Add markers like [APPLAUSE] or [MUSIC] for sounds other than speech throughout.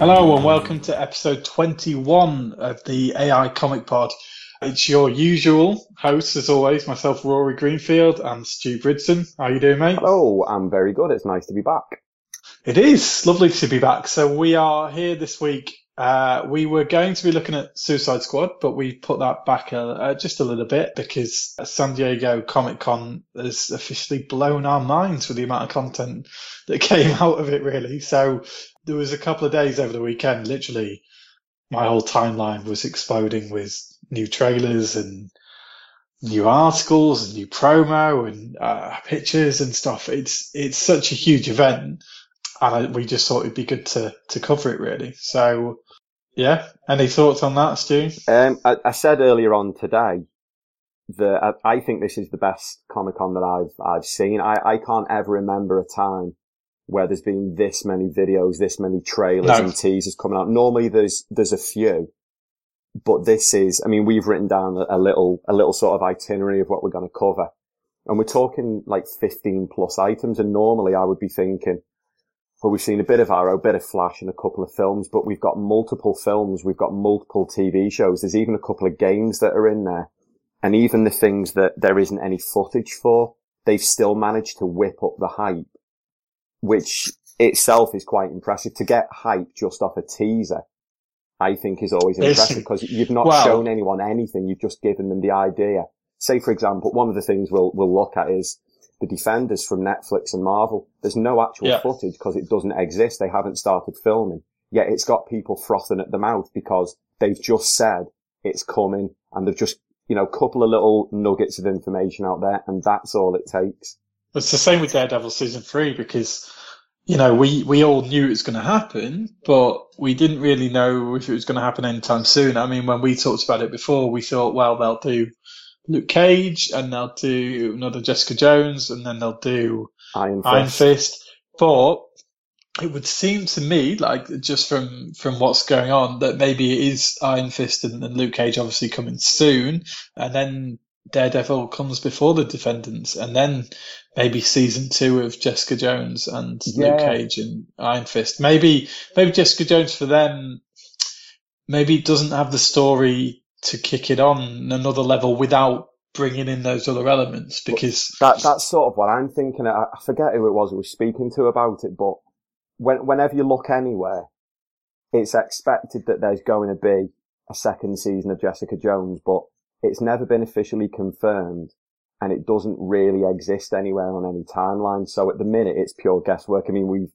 Hello and welcome to episode 21 of the AI Comic Pod. It's your usual host, as always, myself, Rory Greenfield, and Stu Bridson. How are you doing, mate? Hello, I'm very good. It's nice to be back. It is lovely to be back. So we are here this week. Uh, we were going to be looking at Suicide Squad, but we put that back a, uh, just a little bit because San Diego Comic Con has officially blown our minds with the amount of content that [LAUGHS] came out of it, really. So there was a couple of days over the weekend, literally, my whole timeline was exploding with new trailers and new articles and new promo and uh, pictures and stuff. It's it's such a huge event, and I, we just thought it'd be good to to cover it really. So, yeah, any thoughts on that, Stu? Um, I, I said earlier on today that I, I think this is the best Comic Con that I've I've seen. I, I can't ever remember a time where there's been this many videos, this many trailers No. and teasers coming out. Normally there's, there's a few, but this is, I mean, we've written down a, a little, a little sort of itinerary of what we're going to cover. And we're talking like 15 plus items. And normally I would be thinking, well, we've seen a bit of Arrow, a bit of Flash and a couple of films, but we've got multiple films. We've got multiple TV shows. There's even a couple of games that are in there. And even the things that there isn't any footage for, they've still managed to whip up the hype which itself is quite impressive. To get hype just off a teaser, I think is always impressive because you've not Well- shown anyone anything. You've just given them the idea. Say, for example, one of the things we'll, we'll look at is the Defenders from Netflix and Marvel. There's no actual Yeah. footage because it doesn't exist. They haven't started filming. Yet it's got people frothing at the mouth because they've just said it's coming and they've just, you know, a couple of little nuggets of information out there and that's all it takes. It's the same with Daredevil season three because, you know, we, we all knew it was going to happen, but we didn't really know if it was going to happen anytime soon. I mean, when we talked about it before, we thought, well, they'll do Luke Cage and they'll do another Jessica Jones and then they'll do Iron Fist. Iron Fist. But it would seem to me, like just from from what's going on, that maybe it is Iron Fist and, and Luke Cage obviously coming soon, and then Daredevil comes before the Defenders, and then maybe season two of Jessica Jones and Luke Cage and Iron Fist. Maybe maybe Jessica Jones for them. Maybe doesn't have the story to kick it on another level without bringing in those other elements because That that's sort of what I'm thinking. I, I forget who it was who was speaking to about it, but when, whenever you look anywhere, it's expected that there's going to be a second season of Jessica Jones, but it's never been officially confirmed, and it doesn't really exist anywhere on any timeline. So at the minute, it's pure guesswork. I mean, we've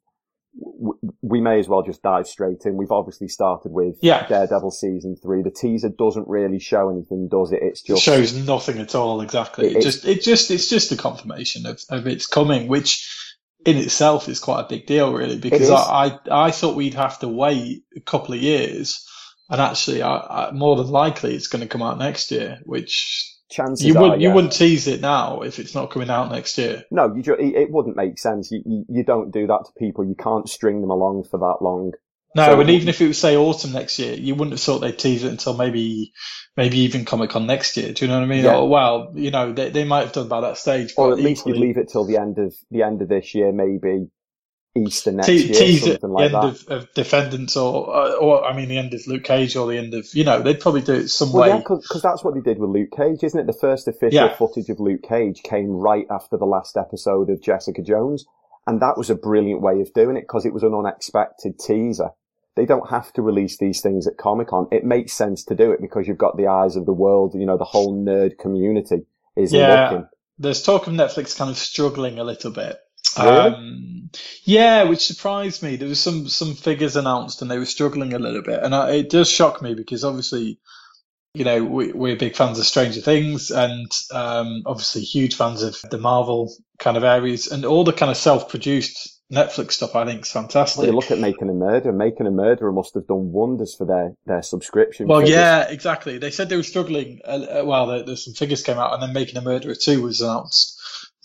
we may as well just dive straight in. We've obviously started with Yeah. Daredevil season three. The teaser doesn't really show anything, does it? It's It shows nothing at all. Exactly. It- It, just, it just, it's just a confirmation of, of its coming, which in itself is quite a big deal, really, because. I, I, I thought we'd have to wait a couple of years, and actually, I, I, more than likely, it's going to come out next year, which chances you are, wouldn't you yeah. wouldn't tease it now if it's not coming out next year. No, you ju- it, it wouldn't make sense. You, you you don't do that to people. You can't string them along for that long. No, So- and even if it was say autumn next year, you wouldn't have thought they'd tease it until maybe maybe even Comic Con next year. Do you know what I mean? Yeah. Or well, you know, they they might have done by that stage, Or at least you'd leave it till the end of the end of this year, maybe Easter next te- year, something the end that. of, of Defenders or, or I mean the end of Luke Cage or the end of you know they'd probably do it some Well, way. yeah, because that's what they did with Luke Cage, isn't it? The first official Yeah. footage of Luke Cage came right after the last episode of Jessica Jones, and that was a brilliant way of doing it because it was an unexpected teaser. They don't have to release these things at Comic Con. It makes sense to do it because you've got the eyes of the world. You know, the whole nerd community is Yeah. looking. There's talk of Netflix kind of struggling a little bit. Really? Um, yeah, which surprised me. There was some some figures announced, and they were struggling a little bit, and I, it does shock me because obviously, you know, we, we're big fans of Stranger Things, and um, obviously huge fans of the Marvel kind of areas, and all the kind of self-produced Netflix stuff. I think is fantastic. Well, you look at Making a Murder. Making a Murderer must have done wonders for their, their subscription. Well, figures. yeah, exactly. They said they were struggling. Uh, uh, well, there, there's some figures came out, and then Making a Murderer two was announced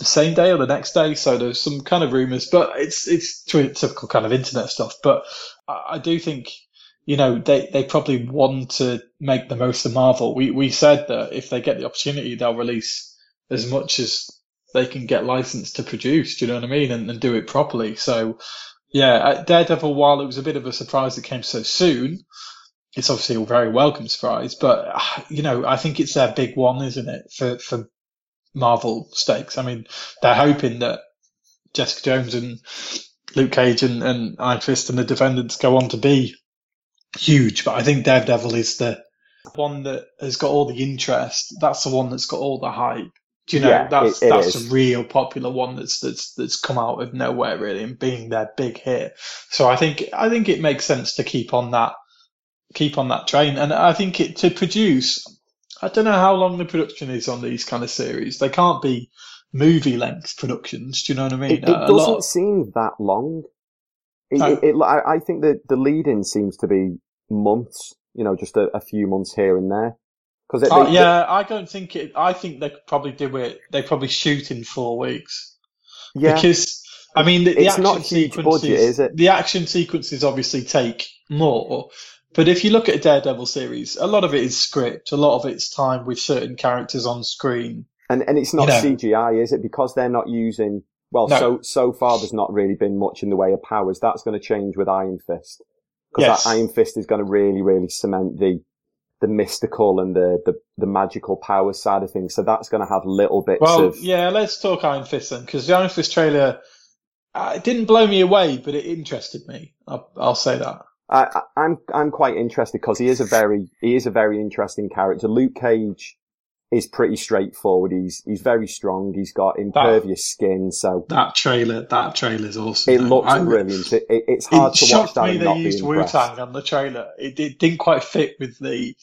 the same day or the next day. So there's some kind of rumors, but it's it's typical kind of internet stuff. But I, I do think you know they they probably want to make the most of Marvel. We we said that if they get the opportunity, they'll release as much as they can get licensed to produce. Do you know what I mean? And, and do it properly. So. Yeah, Daredevil, while it was a bit of a surprise it came so soon, it's obviously a very welcome surprise, but uh, you know, I think it's their big one, isn't it, for for Marvel stakes? I mean, they're hoping that Jessica Jones and Luke Cage and, and Iron Fist and the Defenders go on to be huge, but I think Daredevil is the one that has got all the interest. That's the one that's got all the hype. Do you know? Yeah, that's it- it that's is. a real popular one that's that's that's come out of nowhere really and being their big hit. So I think I think it makes sense to keep on that keep on that train. And I think it to produce. I don't know how long the production is on these kind of series. They can't be movie length productions. Do you know what I mean? It, it doesn't lot- seem that long. It, No. it, I, think that the lead-in seems to be months. You know, just a, a few months here and there. Because Oh, uh, yeah, I don't think it. I think they could probably do it. They probably shoot in four weeks yeah, because I mean the, the It's action not huge sequences. budget, is it? The action sequences obviously take more, but if you look at a Daredevil series, a lot of it is script. A lot of it's time with certain characters on screen. and and it's not you know. CGI, is it? Because they're not using. Well, No. so so far there's not really been much in the way of powers. That's going to change with Iron Fist because Yes. Iron Fist is going to really really cement the the mystical and the, the the magical power side of things. So that's going to have little bits Well, of yeah, let's talk Iron Fist then, because the Iron Fist trailer uh, it didn't blow me away, but it interested me. I'll, I'll say that. I, I- I'm I'm quite interested because he is a very he is a very interesting character. Luke Cage is pretty straightforward. He's he's very strong. He's got impervious skin, so That trailer, that trailer is awesome. it though. looks I- brilliant. It, it, it's hard it to watch that me and they not used Wu. Tang on the trailer. It, it didn't quite fit with the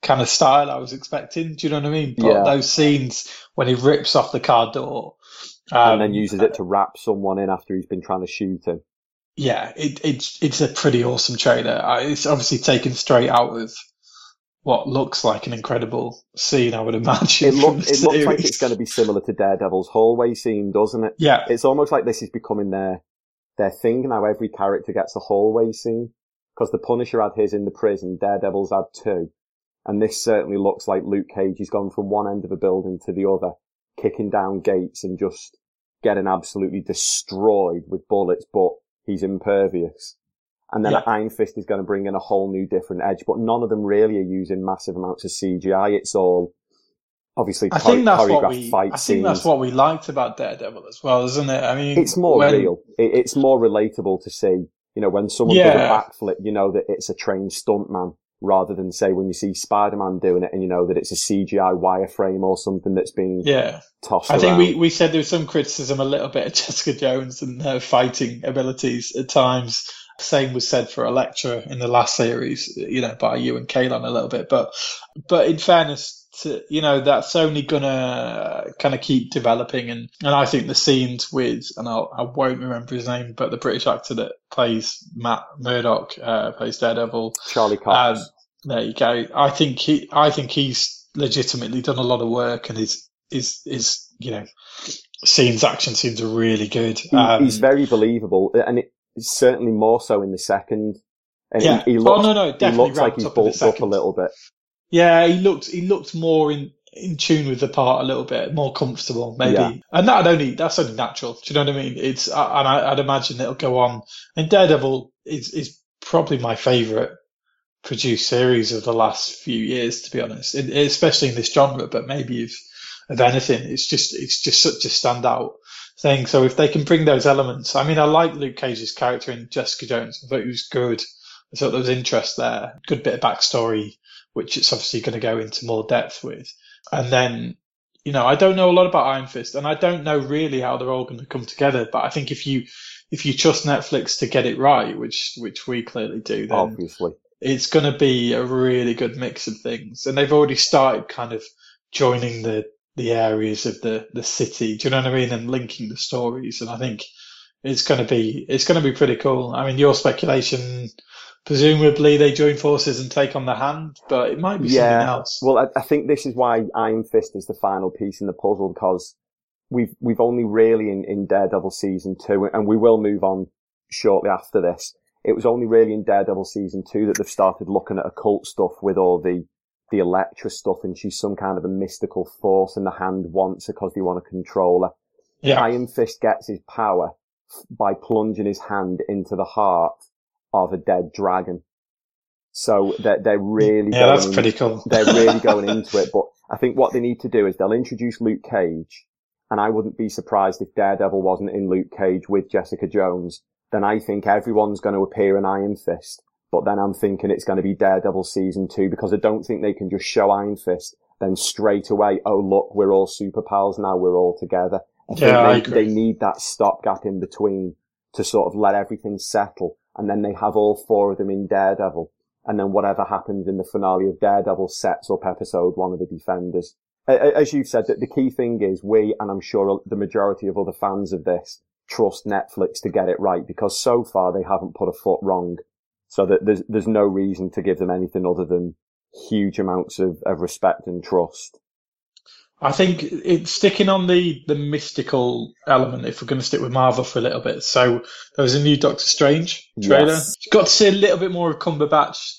kind of style I was expecting. Do you know what I mean? But Yeah. those scenes when he rips off the car door, um, and then uses it to wrap someone in after he's been trying to shoot him. Yeah, it, it's it's a pretty awesome trailer. It's obviously taken straight out of what looks like an incredible scene, I would imagine. It, look, it looks like it's going to be similar to Daredevil's hallway scene, doesn't it? Yeah, It's almost like this is becoming their their thing now. Every character gets a hallway scene because the Punisher had his in the prison, Daredevil's had two, and this certainly looks like Luke Cage. He's gone from one end of a building to the other, kicking down gates and just getting absolutely destroyed with bullets, but he's impervious. And then Yeah. Iron Fist is going to bring in a whole new different edge, but none of them really are using massive amounts of CGI. It's all obviously I think that's what choreographed we. I think scenes. that's what we liked about Daredevil as well, isn't it? I mean, it's more when- real. It, it's more relatable to see. You know, when someone does a backflip, you know that it's a trained stuntman, rather than say when you see Spider-Man doing it and you know that it's a CGI wireframe or something that's being Yeah, tossed I think around. we, we said there was some criticism a little bit of [LAUGHS] Jessica Jones and her fighting abilities at times. Same was said for Elektra in the last series, you know, by you and Kalon a little bit. But but in fairness you know, that's only gonna kind of keep developing and, and I think the scenes with and I'll, I won't remember his name, but the British actor that plays Matt Murdock, uh, plays Daredevil. Charlie Cox. Um, there you go. I think he, I think he's legitimately done a lot of work, and his his his you know scenes, action scenes are really good. He, Um, he's very believable, and it, certainly more so in the second. And Yeah. he, he Oh, looks, no, no, he looks like he's bulked up a little bit. Yeah, he looked he looked more in in tune with the part a little bit, more comfortable maybe, Yeah. and that only that's only natural. Do you know what I mean? It's and I, I'd imagine it'll go on. And Daredevil is is probably my favourite produced series of the last few years, to be honest, in, especially in this genre. But maybe if of anything, it's just it's just such a standout thing. So if they can bring those elements, I mean, I like Luke Cage's character in Jessica Jones. I thought he was good. I thought there was interest there, good bit of backstory, which it's obviously going to go into more depth with. And then, you know, I don't know a lot about Iron Fist, and I don't know really how they're all going to come together. But I think if you if you trust Netflix to get it right, which which we clearly do, then Obviously, it's going to be a really good mix of things. And they've already started kind of joining the, the areas of the, the city. Do you know what I mean? And linking the stories. And I think it's going to be, it's going to be pretty cool. I mean, your speculation, presumably they join forces and take on the hand, but it might be something else. Well, I, I think this is why Iron Fist is the final piece in the puzzle because we've we've only really in, in Daredevil season two, and we will move on shortly after this. It was only really in Daredevil season two that they've started looking at occult stuff with all the the Elektra stuff, and she's some kind of a mystical force, and the Hand wants her because they want to control her. yeah. Iron Fist gets his power by plunging his hand into the heart of a dead dragon. So they're, they're really yeah, that's going pretty cool. they're really going [LAUGHS] into it. But I think what they need to do is they'll introduce Luke Cage, and I wouldn't be surprised if Daredevil wasn't in Luke Cage with Jessica Jones. Then I think everyone's going to appear in Iron Fist. But then I'm thinking it's going to be Daredevil season two because I don't think they can just show Iron Fist then straight away. Oh look, we're all super pals now. We're all together. I Yeah, I they, agree. they need that stopgap in between to sort of let everything settle, and then they have all four of them in Daredevil and then whatever happens in the finale of Daredevil sets up episode one of the Defenders. As you've said, that the key thing is we, and I'm sure the majority of other fans of this, trust Netflix to get it right because so far they haven't put a foot wrong. So that there's there's no reason to give them anything other than huge amounts of, of respect and trust. I think it's sticking on the, the mystical element if we're going to stick with Marvel for a little bit. So there was a new Doctor Strange trailer. Yes. Got to see a little bit more of Cumberbatch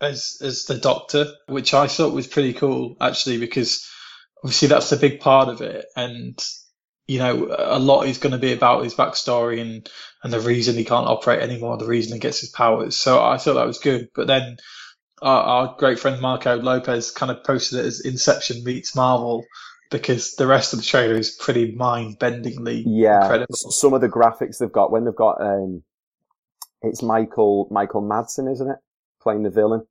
as as the Doctor, which I thought was pretty cool actually because obviously that's a big part of it, and you know a lot is going to be about his backstory and and the reason he can't operate anymore, the reason he gets his powers. So I thought that was good, but then our, our great friend Marco Lopez kind of posted it as Inception meets Marvel because the rest of the trailer is pretty mind-bendingly Yeah, incredible. some of the graphics they've got when they've got um, it's Michael Michael Madsen, isn't it, playing the villain?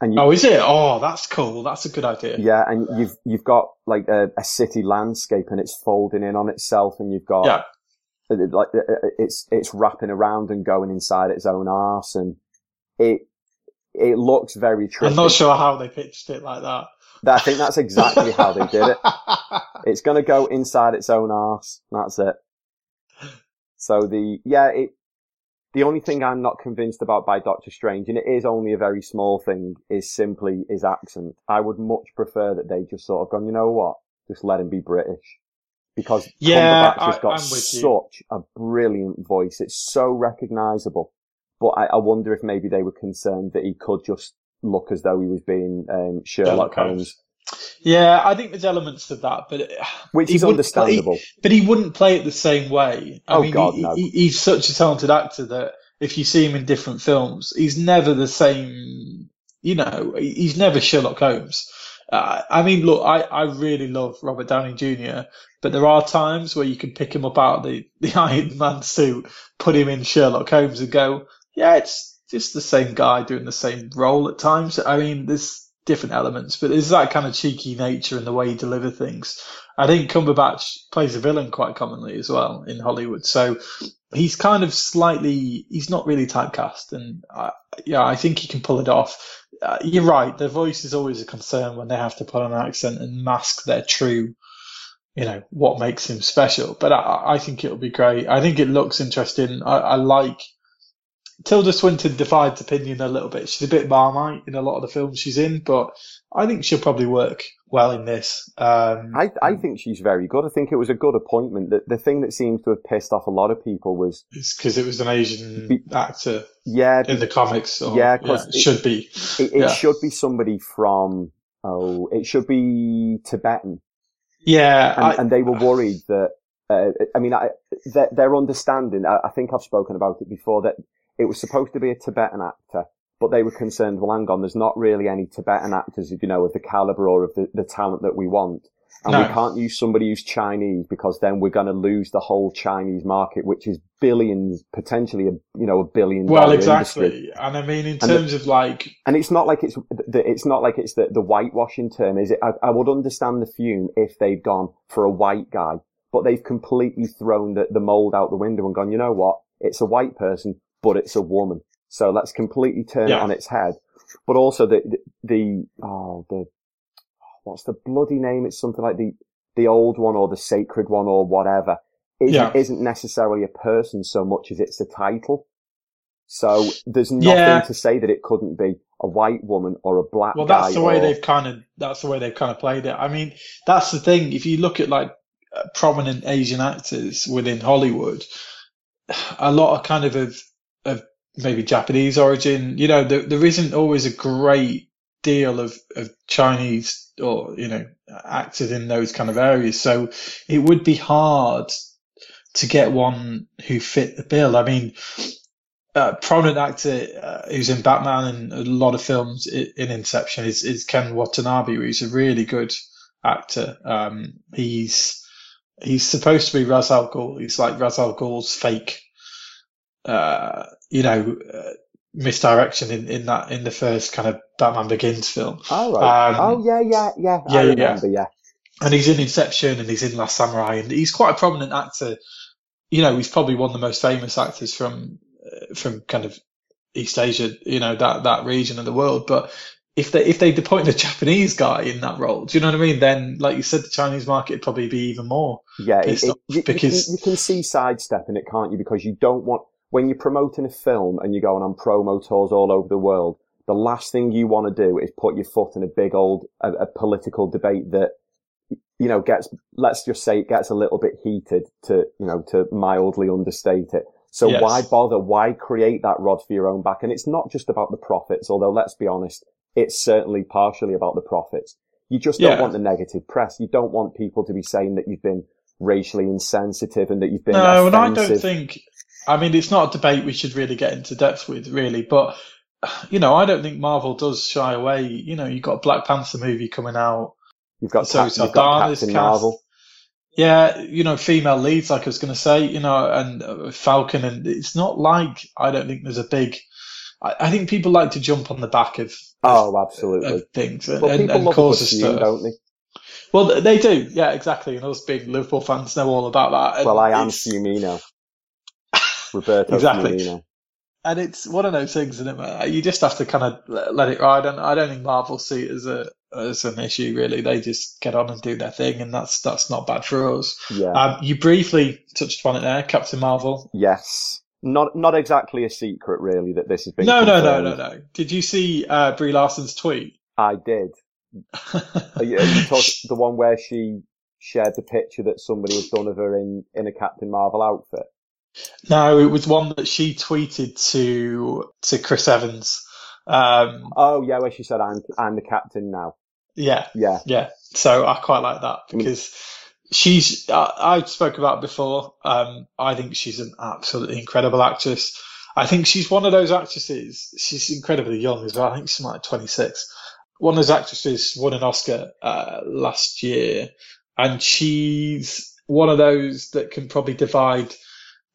And you, Oh, is it? Oh, that's cool. That's a good idea. Yeah, and you've you've got like a, a city landscape, and it's folding in on itself, and you've got Yeah. like it's it's wrapping around and going inside its own arse, and it it looks very tricky. I'm not sure how they pitched it like that. I think that's exactly how they did it. [LAUGHS] It's going to go inside its own arse. That's it. So the yeah, it the only thing I'm not convinced about by Doctor Strange, and it is only a very small thing, is simply his accent. I would much prefer that they just sort of gone, you know what, just let him be British. Because Yeah, Cumberbatch has I- got I'm with you. such a brilliant voice. It's so recognisable. But I, I wonder if maybe they were concerned that he could just look as though he was being um, Sherlock Sherlock Holmes. Yeah, I think there's elements of that, but which is understandable. but he wouldn't play it the same way. I Oh, mean, God, he, no. he- he's such a talented actor that if you see him in different films, he's never the same. You know, he's never Sherlock Holmes. Uh, I mean, look, I, I really love Robert Downey Jr., but there are times where you can pick him up out of the, [LAUGHS] the Iron Man suit, put him in Sherlock Holmes and go, yeah, it's just the same guy doing the same role at times. I mean, there's different elements, but there's that kind of cheeky nature in the way he delivers things. I think Cumberbatch plays a villain quite commonly as well in Hollywood. So he's kind of slightly, he's not really typecast. And uh, yeah, I think he can pull it off. Uh, you're right. Their voice is always a concern when they have to put on an accent and mask their true, you know, what makes him special. But I, I think it'll be great. I think it looks interesting. I, I like Tilda Swinton divides opinion a little bit. She's a bit marmite in a lot of the films she's in, but I think she'll probably work well in this. Um, I, I think she's very good. I think it was a good appointment. The, the thing that seems to have pissed off a lot of people was it's because it was an Asian Be- actor yeah, in the comics. Or, Yeah, 'cause it it- should be. it, it yeah. should be somebody from oh, it should be Tibetan, Yeah, and, I, and they were worried that. Uh, I mean, I, their, their understanding. I, I think I've spoken about it before that it was supposed to be a Tibetan actor, but they were concerned. Well, hang on, there's not really any Tibetan actors, you know, of the caliber or of the, the talent that we want. And No. we can't use somebody who's Chinese because then we're going to lose the whole Chinese market, which is billions, potentially a, you know, a billion well, exactly. industry. And I mean, in And the- terms of like, And it's not like it's the, it's not like it's the, the whitewashing term, is it? I, I would understand the fume if they'd gone for a white guy, but they've completely thrown the, the mold out the window and gone, you know what? It's a white person, but it's a woman. So let's completely turn Yeah. it on its head. But also the, the, the, oh, the, what's the bloody name? It's something like the, the old one or the sacred one or whatever. Isn't, Yeah. isn't necessarily a person so much as it's a title. So there's nothing Yeah. to say that it couldn't be a white woman or a black woman. well, guy. that's the way or- they've kind of, that's the way they've kind of played it. I mean, that's the thing. If you look at like uh, prominent Asian actors within Hollywood, [SIGHS] a lot of kind of of maybe Japanese origin. You know, there, there isn't always a great deal of, of Chinese or you know actors in those kind of areas. So it would be hard to get one who fit the bill. I mean, a prominent actor uh, who's in Batman and a lot of films in Inception is, is Ken Watanabe, who's a really good actor. Um, he's he's supposed to be Ra's al Ghul. He's like Ra's al Ghul's fake, uh, you know, uh, misdirection in, in that in the first kind of Batman Begins film. Oh, right. Um, oh, yeah, yeah, yeah. yeah, I yeah, remember, yeah. and he's in Inception and he's in Last Samurai and he's quite a prominent actor. You know, he's probably one of the most famous actors from uh, from kind of East Asia, you know, that that region of the world. But if they if they appoint a Japanese guy in that role, do you know what I mean? Then, like you said, the Chinese market would probably be even more. Yeah, it, it, you, you because- can, you can see sidestepping it, can't you? Because you don't want, when you're promoting a film and you're going on promo tours all over the world, the last thing you want to do is put your foot in a big old, a, a political debate that, you know, gets, let's just say it gets a little bit heated to, you know, to mildly understate it. So Yes. why bother? Why create that rod for your own back? And it's not just about the profits, although let's be honest, it's certainly partially about the profits. You just don't Yeah. want the negative press. You don't want people to be saying that you've been racially insensitive and that you've been no, and I don't think. I mean, it's not a debate we should really get into depth with, really. But you know, I don't think Marvel does shy away. You know, you've got a Black Panther movie coming out. you've got, so Cap- you've got Captain cast. Marvel. Yeah, you know, female leads, like I was going to say, you know, and uh, Falcon, and it's not like I don't think there's a big. I, I think people like to jump on the back of, Oh, absolutely. of things and, and, people and love a cause good a stir. don't they? Well, they do, yeah, exactly. And us big Liverpool fans know all about that. And Well, I am it's- Fumino. Roberto Exactly. Firmino. and it's one of those things, isn't it? You just have to kind of let it ride. And I don't think Marvel see it as a as an issue really. They just get on and do their thing, and that's that's not bad for us. Yeah. Um, you briefly touched upon it there, Captain Marvel. yes. Not not exactly a secret, really, that this has been. No, no, no, no, no. Did you see uh, Brie Larson's tweet? I did. [LAUGHS] Are you, you the one where she shared the picture that somebody had done of her in in a Captain Marvel outfit? No, it was one that she tweeted to to Chris Evans. Um, Oh yeah, where she said, "I'm I'm the captain now." yeah, Yeah. Yeah, so I quite like that mean- because she's. I, I spoke about before. Um, I think she's an absolutely incredible actress. I think she's one of those actresses. She's incredibly young as well. I think she's like 26. One of those actresses won an Oscar uh, last year, and she's one of those that can probably divide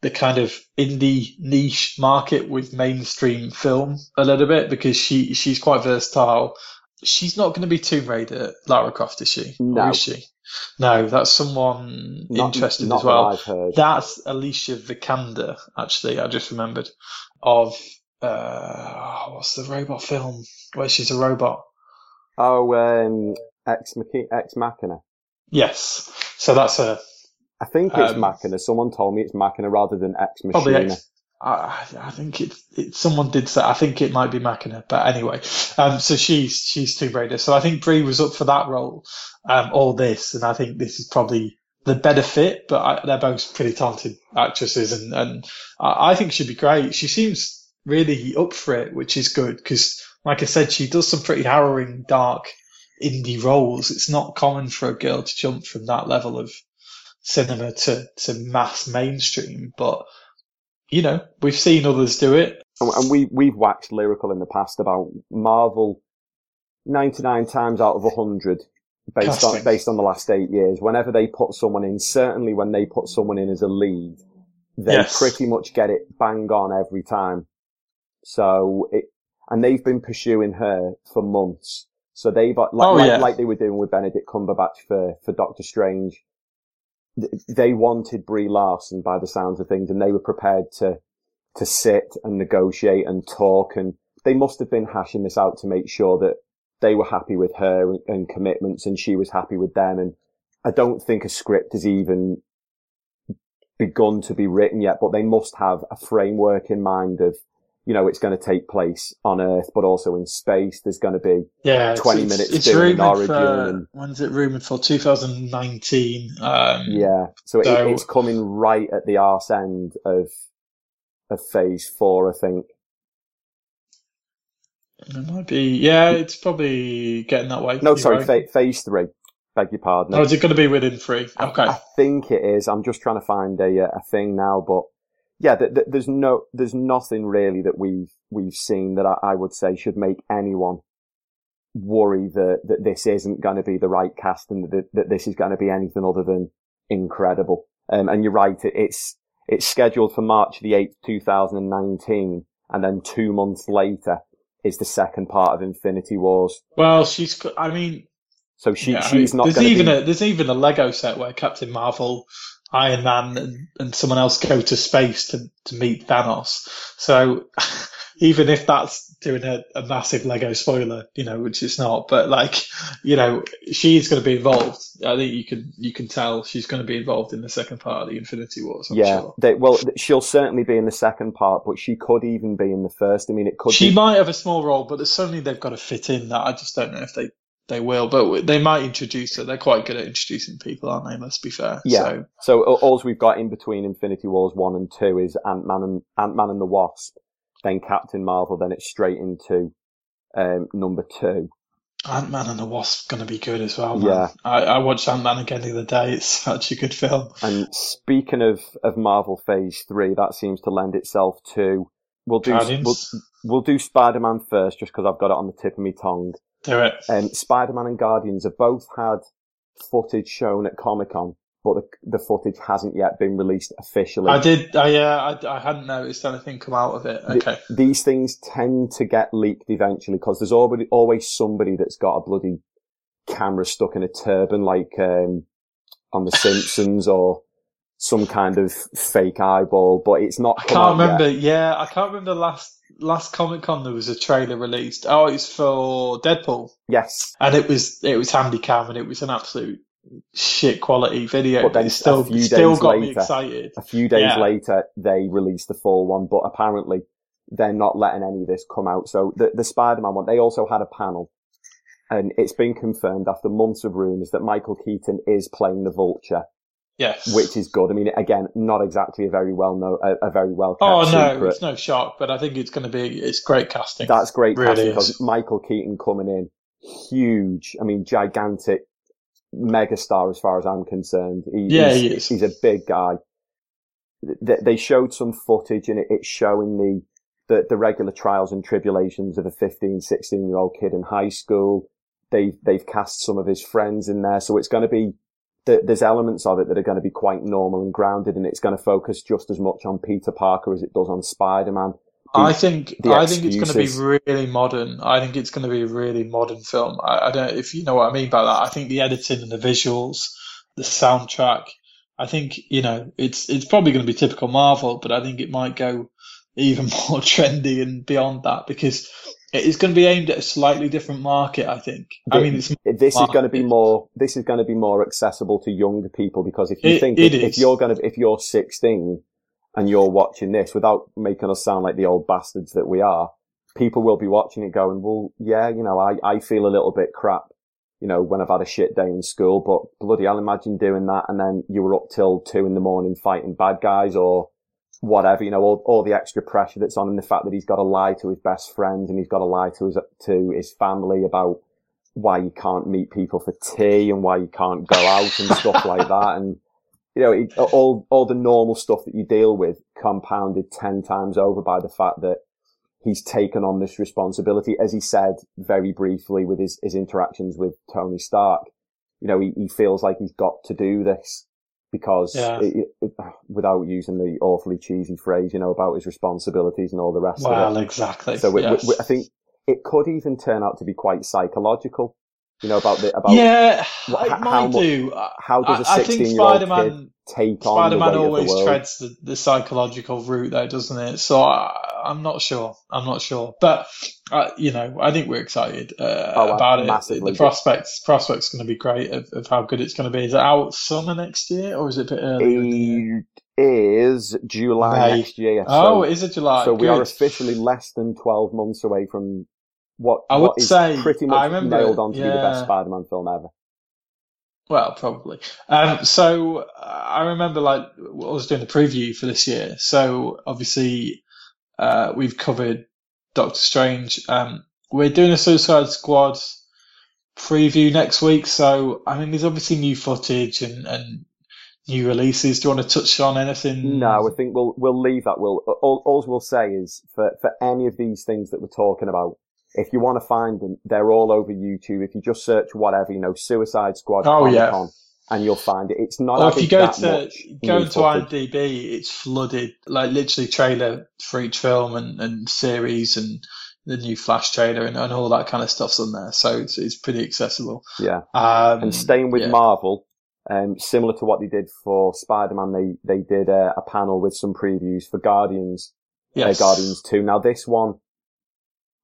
the kind of indie niche market with mainstream film a little bit because she she's quite versatile. She's not going to be Tomb Raider Lara Croft, is she? No. Or is she? No, that's someone Not, interesting not as well. That I've heard. That's Alicia Vikander, actually. I just remembered of uh, what's the robot film where she's a robot? Oh, um, ex Machi- ex Machina. Yes. So that's a I think it's Um, Machina. Someone told me it's Machina rather than Ex probably Machina. ex. I, I think it, it, someone did say, I think it might be Machina, but anyway, um, so she's, she's Tomb Raider. So I think Brie was up for that role, um, all this, and I think this is probably the better fit, but I, they're both pretty talented actresses and, and I, I think she'd be great. She seems really up for it, which is good because, like I said, she does some pretty harrowing, dark indie roles. It's not common for a girl to jump from that level of cinema to, to mass mainstream, but you know, we've seen others do it. And we, we've waxed lyrical in the past about Marvel 99 times out of 100 based Casting. on, based on the last eight years. Whenever they put someone in, certainly when they put someone in as a lead, they yes. pretty much get it bang on every time. So it, and they've been pursuing her for months. So they've, like, oh, like, yeah. like they were doing with Benedict Cumberbatch for, for Doctor Strange they wanted Brie Larson by the sounds of things, and they were prepared to to sit and negotiate and talk, and they must have been hashing this out to make sure that they were happy with her and commitments, and she was happy with them. And I don't think a script has even begun to be written yet, but they must have a framework in mind of you know, it's going to take place on Earth, but also in space. There's going to be yeah, 20 it's, minutes it's, it's Origin. For, and, when's it rumored for? 2019. Um, yeah. So, so it, it's coming right at the arse end of, of phase four, I think. It might be, yeah, it's probably getting that way. No, sorry, right. phase three. Beg your pardon. Oh, is it going to be within three? Okay. I, I think it is. I'm just trying to find a, a thing now, but yeah, th- th- there's no, there's nothing really that we've, we've seen that I, I would say should make anyone worry that, that this isn't going to be the right cast and that, that this is going to be anything other than incredible. Um, and you're right, it, it's, it's scheduled for March the 8th, 2019. And then two months later is the second part of Infinity Wars. Well, she's, I mean, so she, yeah, she's I mean, not. There's even be... a there's even a Lego set where Captain Marvel Iron Man and, and someone else go to space to, to meet Thanos. So [LAUGHS] even if that's doing a, a, massive Lego spoiler, you know, which it's not, but like, you know, she's going to be involved. I think you can, you can tell she's going to be involved in the second part of the Infinity Wars. I'm yeah. Sure. They, well, she'll certainly be in the second part, but she could even be in the first. I mean, it could She be... might have a small role, but there's something they've got to fit in that I just don't know if they, they will, but they might introduce her. They're quite good at introducing people, aren't they? Let's be fair. Yeah. So, so all we've got in between Infinity Wars one and two is Ant Man and Ant Man and the Wasp, then Captain Marvel, then it's straight into um, number two. Ant Man and the Wasp going to be good as well. Man. Yeah, I, I watched Ant Man again the other day. It's [LAUGHS] such a good film. And speaking of of Marvel Phase Three, that seems to lend itself to we'll do we'll, we'll do Spider Man first, just because I've got it on the tip of my tongue. Do it. Um, Spider-Man and Guardians have both had footage shown at Comic-Con, but the, the footage hasn't yet been released officially. I did, I, uh, I, I hadn't noticed anything come out of it. Okay. The, these things tend to get leaked eventually because there's already, always somebody that's got a bloody camera stuck in a turban like, um, on The [LAUGHS] Simpsons or some kind of fake eyeball, but it's not. I can't remember. Yet. Yeah, I can't remember the last last Comic Con there was a trailer released. Oh, it's for Deadpool. Yes, and it was it was handy cam and it was an absolute shit quality video. But then it still still got later, me excited. A few days yeah. later, they released the full one, but apparently they're not letting any of this come out. So the the Spider Man one, they also had a panel. And it's been confirmed after months of rumours that Michael Keaton is playing the Vulture Yes. Which is good. I mean, again, not exactly a very well known, a, a very well Oh no, secret. it's no shock, but I think it's going to be, it's great casting. That's great really casting because Michael Keaton coming in, huge. I mean, gigantic megastar as far as I'm concerned. He, yeah, he's, he is. He's a big guy. They showed some footage and it's showing the, the, the regular trials and tribulations of a 15, 16 year old kid in high school. They've, they've cast some of his friends in there. So it's going to be, there's elements of it that are going to be quite normal and grounded, and it's going to focus just as much on Peter Parker as it does on Spider-Man. I think I think it's going to be really modern. I think it's going to be a really modern film. I, I, don't if you know what I mean by that. I think the editing and the visuals, the soundtrack. I think you know it's it's probably going to be typical Marvel, but I think it might go even [LAUGHS] more trendy and beyond that because it's going to be aimed at a slightly different market, I think. I mean, this market. is going to be more. This is going to be more accessible to younger people because if you it, think it if, if, you're going to, if you're 16 and you're watching this, without making us sound like the old bastards that we are, people will be watching it going, well, yeah, you know, I, I feel a little bit crap, you know, when I've had a shit day in school, but bloody I'll imagine doing that and then you were up till two in the morning fighting bad guys or whatever, you know, all, all the extra pressure that's on him, the fact that he's got to lie to his best friends and he's got to lie to his, to his family about why you can't meet people for tea and why you can't go out and stuff [LAUGHS] like that. And, you know, it, all, all the normal stuff that you deal with compounded 10 times over by the fact that he's taken on this responsibility, as he said very briefly with his, his interactions with Tony Stark. You know, he, he feels like he's got to do this because yeah. it, it, without using the awfully cheesy phrase, you know, about his responsibilities and all the rest well, of it. Well, exactly. So yes. we, we, I think it could even turn out to be quite psychological. You know about the about yeah, what, it might much, do. How does a sixteen-year-old kid take on Spider-Man always the treads the, the, psychological route, though, doesn't it? So I, am not sure. I'm not sure, but uh, you know, I think we're excited uh, oh, about it. The prospects prospects going to be great of, of, how good it's going to be. Is it out summer next year, or is it a bit earlier? It is July May. next year. So, oh, is it July? So good. we are officially less than twelve months away from what I would what say pretty much remember, nailed on to yeah. be the best Spider-Man film ever. Well, probably. Um, so uh, I remember like I was doing the preview for this year. So obviously, uh, we've covered Doctor Strange. Um, we're doing a Suicide Squad preview next week. So I mean, there's obviously new footage and, and new releases. Do you want to touch on anything? No, I think we'll we'll leave that. We'll all, all we'll say is for for any of these things that we're talking about, if you want to find them, they're all over YouTube. If you just search whatever, you know, Suicide Squad, oh, yeah. and you'll find it. It's not. Or if you go to go to IMDb, it's flooded, like literally trailer for each film and, and series and the new Flash trailer and, and all that kind of stuff's on there. So it's it's pretty accessible. Yeah. Um, and staying with yeah. Marvel, um, similar to what they did for Spider Man, they they did a, a, panel with some previews for Guardians. Uh, yes. Uh, Guardians Two. Now this one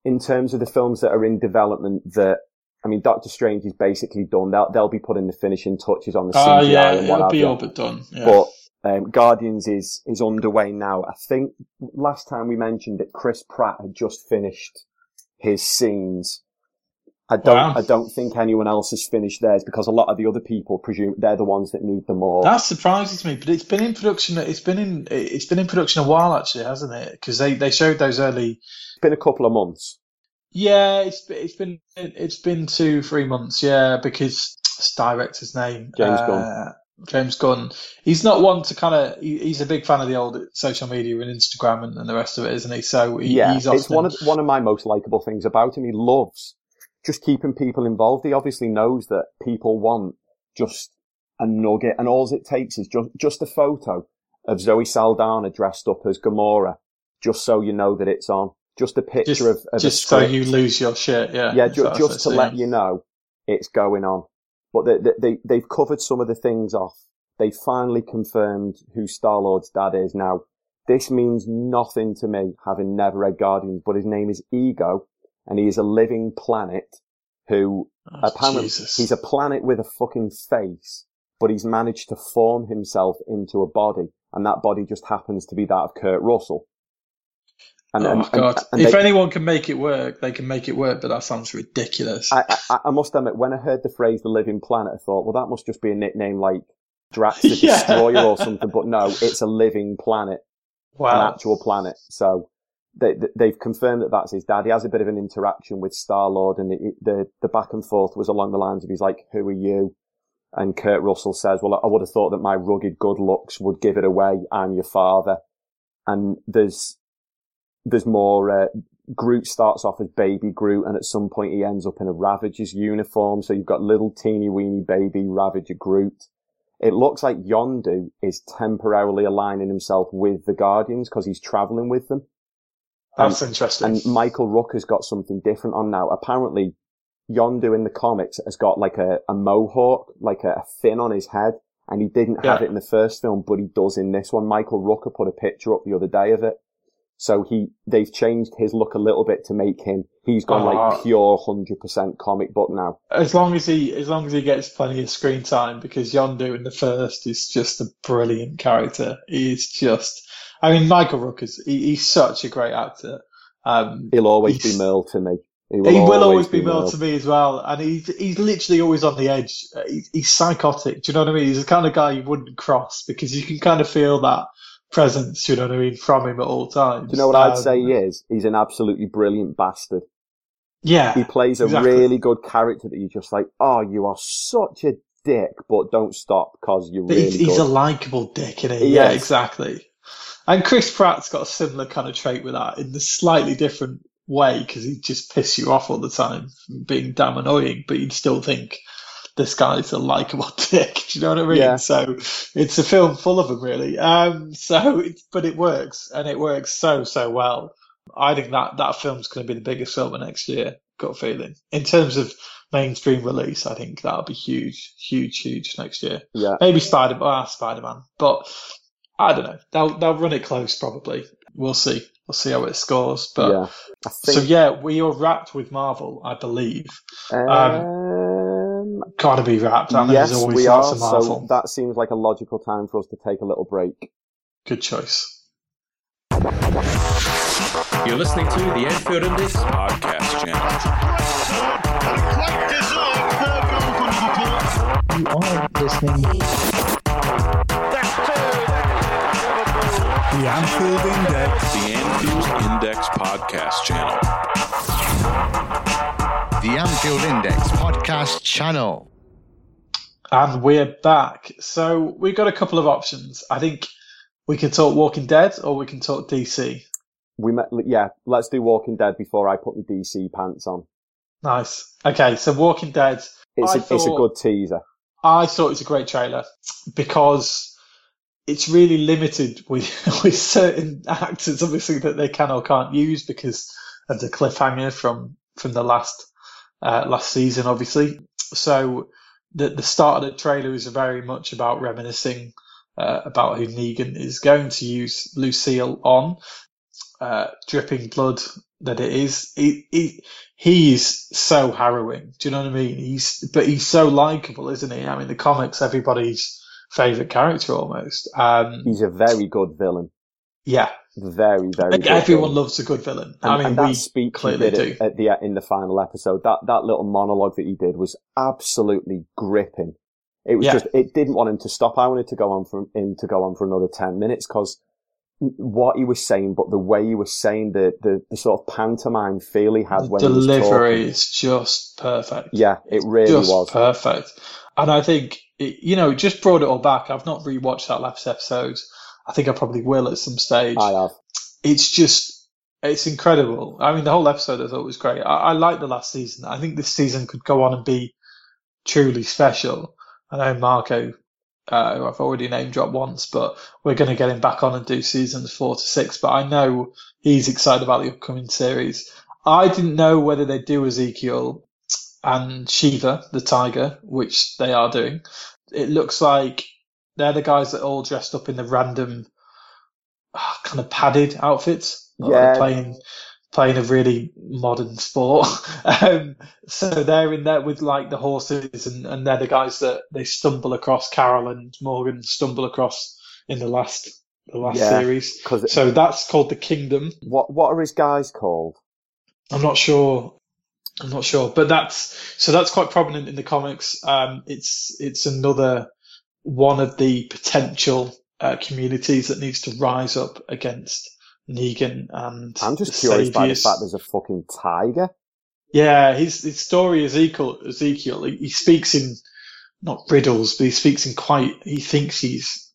in terms of the films that are in development that I mean, Doctor Strange is basically done. They'll they'll be putting the finishing touches on the CGI uh, yeah, and what it'll be all but done. Yeah. But um, Guardians is is underway now. I think last time we mentioned that Chris Pratt had just finished his scenes. I don't wow. I don't think anyone else has finished theirs because a lot of the other people presume they're the ones that need them more. That surprises me, but it's been in production. It's been in it's been in production a while actually, hasn't it? Because they, they showed those early it's been a couple of months. Yeah, it's it's been it's been two three months. Yeah, because it's director's name James uh, Gunn. James Gunn. He's not one to kind of. He, he's a big fan of the old social media and Instagram and, and the rest of it, isn't he? So he, yeah, he's often... it's one of one of my most likable things about him. He loves just keeping people involved. He obviously knows that people want just a nugget, and all it takes is just just a photo of Zoe Saldana dressed up as Gamora, just so you know that it's on just a picture just, of, of just so you lose your shit. Yeah, yeah, ju- just to let you know it's going on. But they, they they've covered some of the things off. They finally confirmed who Star Lord's dad is. Now, this means nothing to me, having never read Guardians, but his name is Ego, and he is a living planet who oh, apparently Jesus. he's a planet with a fucking face, but he's managed to form himself into a body, and that body just happens to be that of Kurt Russell. And, oh and, God! And, if they, anyone can make it work, they can make it work. But that sounds ridiculous. I, I, I, must admit, when I heard the phrase "the living planet," I thought, well, that must just be a nickname like Drax the yeah. [LAUGHS] Destroyer or something. But no, it's a living planet, wow. an actual planet. So they, they've confirmed that that's his dad. He has a bit of an interaction with Star Lord, and it, the the back and forth was along the lines of he's like, "Who are you?" And Kurt Russell says, "Well, I would have thought that my rugged good looks would give it away. I'm your father." And there's there's more. Uh, Groot starts off as baby Groot, and at some point he ends up in a Ravager's uniform. So you've got little teeny weeny baby Ravager Groot. It looks like Yondu is temporarily aligning himself with the Guardians because he's traveling with them. That's and, interesting. And Michael Rooker's got something different on now. Apparently, Yondu in the comics has got like a, a mohawk, like a, a fin on his head, and he didn't yeah. have it in the first film, but he does in this one. Michael Rooker put a picture up the other day of it. So he, they've changed his look a little bit to make him, he's gone Ah. like pure 100% comic book now. As long as he, as long as he gets plenty of screen time, because Yondu in the first is just a brilliant character. He's just, I mean, Michael Rookers, he, he's such a great actor. Um, He'll always be Merle to me. he will always be Merle to me as well, and he's he's literally always on the edge. He's, he's psychotic. Do you know what I mean? He's the kind of guy you wouldn't cross because you can kind of feel that presence. You know what I mean from him at all times. Do you know what I'd Um, say he is? He's an absolutely brilliant bastard. Yeah, He plays a exactly. really good character that you're just like, oh, you are such a dick, but don't stop because you're But really he's, he's a likable dick, isn't he? He Yeah, is. exactly. And Chris Pratt's got a similar kind of trait with that in the slightly different way because he'd just piss you off all the time, from being damn annoying, but you'd still think this guy's a likable [LAUGHS] dick. Do you know what I mean? Yeah. So it's a film full of them, really. Um, so, it's, but it works, and it works so so well. I think that that film's going to be the biggest film of next year. Got a feeling in terms of mainstream release. I think that'll be huge, huge, huge next year. yeah. Maybe Spider, ah, Spider Man, but I don't know. They'll they'll run it close probably. We'll see. We'll see how it scores. But yeah. I so yeah, we are wrapped with Marvel, I believe. um, Gotta be wrapped. I yes, always we are. Marvel. So that seems like a logical time for us to take a little break. Good choice. You're listening to the Anfield Index podcast channel. You are listening. The Anfield Index. The Anfield Index podcast channel. The Anfield Index podcast channel. And we're back. So we've got a couple of options. I think we can talk Walking Dead or we can talk DC. We met, yeah, let's do Walking Dead before I put my DC pants on. Nice. Okay, so Walking Dead. It's I a, it's a good teaser. I thought it was a great trailer because it's really limited with [LAUGHS] with certain actors, obviously that they can or can't use because of the cliffhanger from from the last uh, last season, obviously. So the the start of the trailer is very much about reminiscing uh, about who Negan is going to use Lucille on, uh, dripping blood that it is. He, so harrowing. Do you know what I mean? He's, but he's so likable, isn't he? I mean, the comics, everybody's favorite character almost. Um, He's a very good villain. yeah. Very, very Like, good everyone villain. loves a good villain. And, I mean, and that we speech clearly do. at, at the in the final episode, that that little monologue that he did was absolutely gripping. It was Yeah. just it didn't want him to stop. I wanted to go on for him to go on for another ten minutes because what he was saying, but the way he was saying the the, the sort of pantomime feel he had the when he was delivery is just perfect. Yeah, it really just was. perfect. And I think, it, you know, just brought it all back. I've not rewatched that last episode. I think I probably will at some stage. I have. It's just, it's incredible. I mean, the whole episode I thought was great. I, I like the last season. I think this season could go on and be truly special. I know Marco, uh, who I've already name dropped once, but we're going to get him back on and do seasons four to six. But I know he's excited about the upcoming series. I didn't know whether they'd do Ezekiel and Shiva, the tiger, which they are doing. It looks like they're the guys that are all dressed up in the random ah, kind of padded outfits. Yeah. they're playing playing a really modern sport. [LAUGHS] um, so they're in there with like the horses and, and they're the guys that they stumble across Carol and Morgan stumble across in the last the last Yeah, series. So that's called the Kingdom. What what are his guys called? I'm not sure. I'm not sure, but that's so that's quite prominent in the comics. Um, it's it's another one of the potential uh, communities that needs to rise up against Negan and I'm just curious by the fact there's a fucking tiger. Yeah, his his story Ezekiel Ezekiel he, he speaks in not riddles, but he speaks in quite. He thinks he's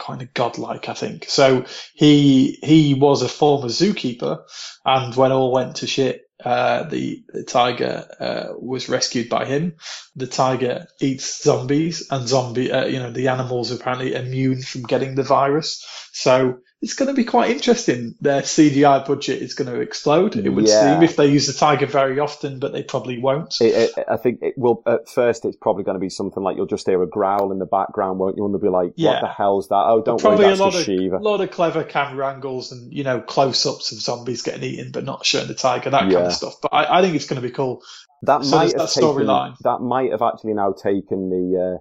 kind of godlike, I think. So he he was a former zookeeper, and when all went to shit, uh, the the tiger uh, was rescued by him. The tiger eats zombies, and zombie, uh, you know, the animals are apparently immune from getting the virus. So it's going to be quite interesting. Their CGI budget is going to explode. It would Yeah. seem if they use the tiger very often, but they probably won't. It, it, I think it will, at first it's probably going to be something like you'll just hear a growl in the background, won't you? And they'll be like, what Yeah. the hell's that? Oh, don't probably worry, a that's lot the of lot of clever camera angles and you know close-ups of zombies getting eaten, but not showing the tiger, that kind of stuff. But I, I think it's going to be cool. That So might have that storyline. that might have actually now taken the, uh,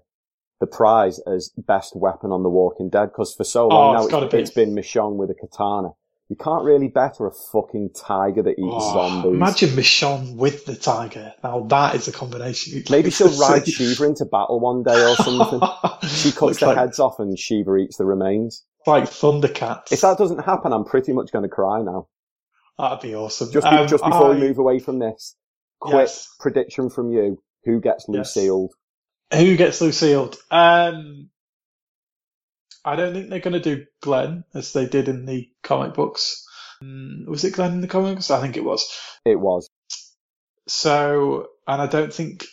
the prize as best weapon on The Walking Dead, because for so long Oh, now it's it's, be. it's been Michonne with a katana. You can't really better a fucking tiger that eats Oh, zombies. imagine Michonne with the tiger. Now that is a combination. Maybe she'll ride. Shiva into battle one day or [LAUGHS] something. she cuts Looks the like, heads off and Shiva eats the remains. like Thundercats. If that doesn't happen, I'm pretty much going to cry now. That'd be awesome. Just, Um, just before I- we move away from this, quick Yes. prediction from you: Who gets Yes. Who gets Lucille? Um, I don't think they're going to do Glenn as they did in the comic books. Mm, Was it Glenn in the comics? I think it was. It was. So, and I don't think.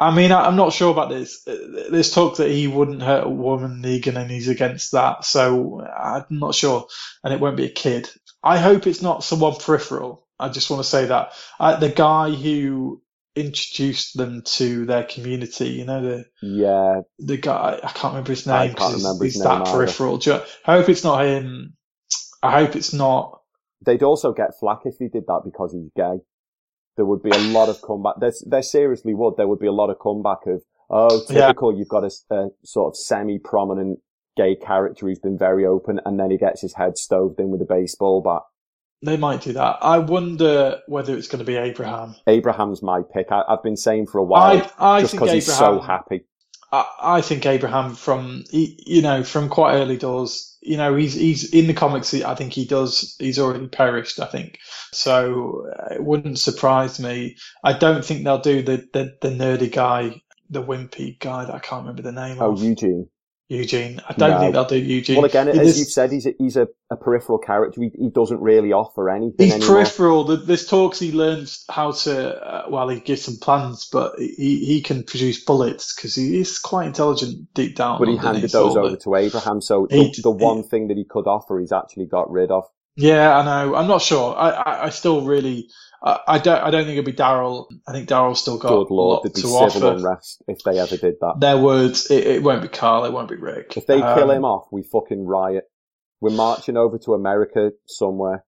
I mean, I, I'm not sure about this. There's talk that he wouldn't hurt a woman, Negan, and he's against that. So I'm not sure, and it won't be a kid. I hope it's not someone peripheral. I just want to say that uh, the guy who introduced them to their community, you know, the Yeah, the guy I can't remember his name. I can't 'cause he's- his he's name that either. peripheral. You- I hope it's not him. I hope it's not. they'd also get flack if he did that because he's gay. There would be a lot of comeback. There, there seriously would. There would be a lot of comeback of, oh, Yeah. typical. You've got a sort of semi-prominent gay character who's been very open, and then he gets his head stoved in with a baseball bat. They might do that. I wonder whether it's going to be Abraham. Abraham's my pick. I, I've been saying for a while, I I just because he's so happy. I, I think Abraham from you know from quite early doors. You know he's he's in the comics. I think he does. He's already perished. I think so. uh, It wouldn't surprise me. I don't think they'll do the the, the nerdy guy, the wimpy guy that I can't remember the name of Oh, of. Eugene. Eugene. I don't No. think they'll do Eugene. Well, again, as you've said, he's a, he's a, a peripheral character. He, he doesn't really offer anything He's anymore. peripheral. Th- There's talks he learns how to, uh, well, he gives some plans, but he, he can produce bullets because he is quite intelligent deep down. but he handed those over to Abraham. So He- the, the one thing that he could offer, he's actually got rid of. Yeah, I know. I'm not sure. I, I, I still really, I, I don't, I don't think it'll be Daryl. I think Daryl's still got Good lord, there'd be civil offer. unrest if they ever did that. Their words, it, it won't be Carl, it won't be Rick. If they kill Um, him off, we fucking riot. We're marching over to America somewhere.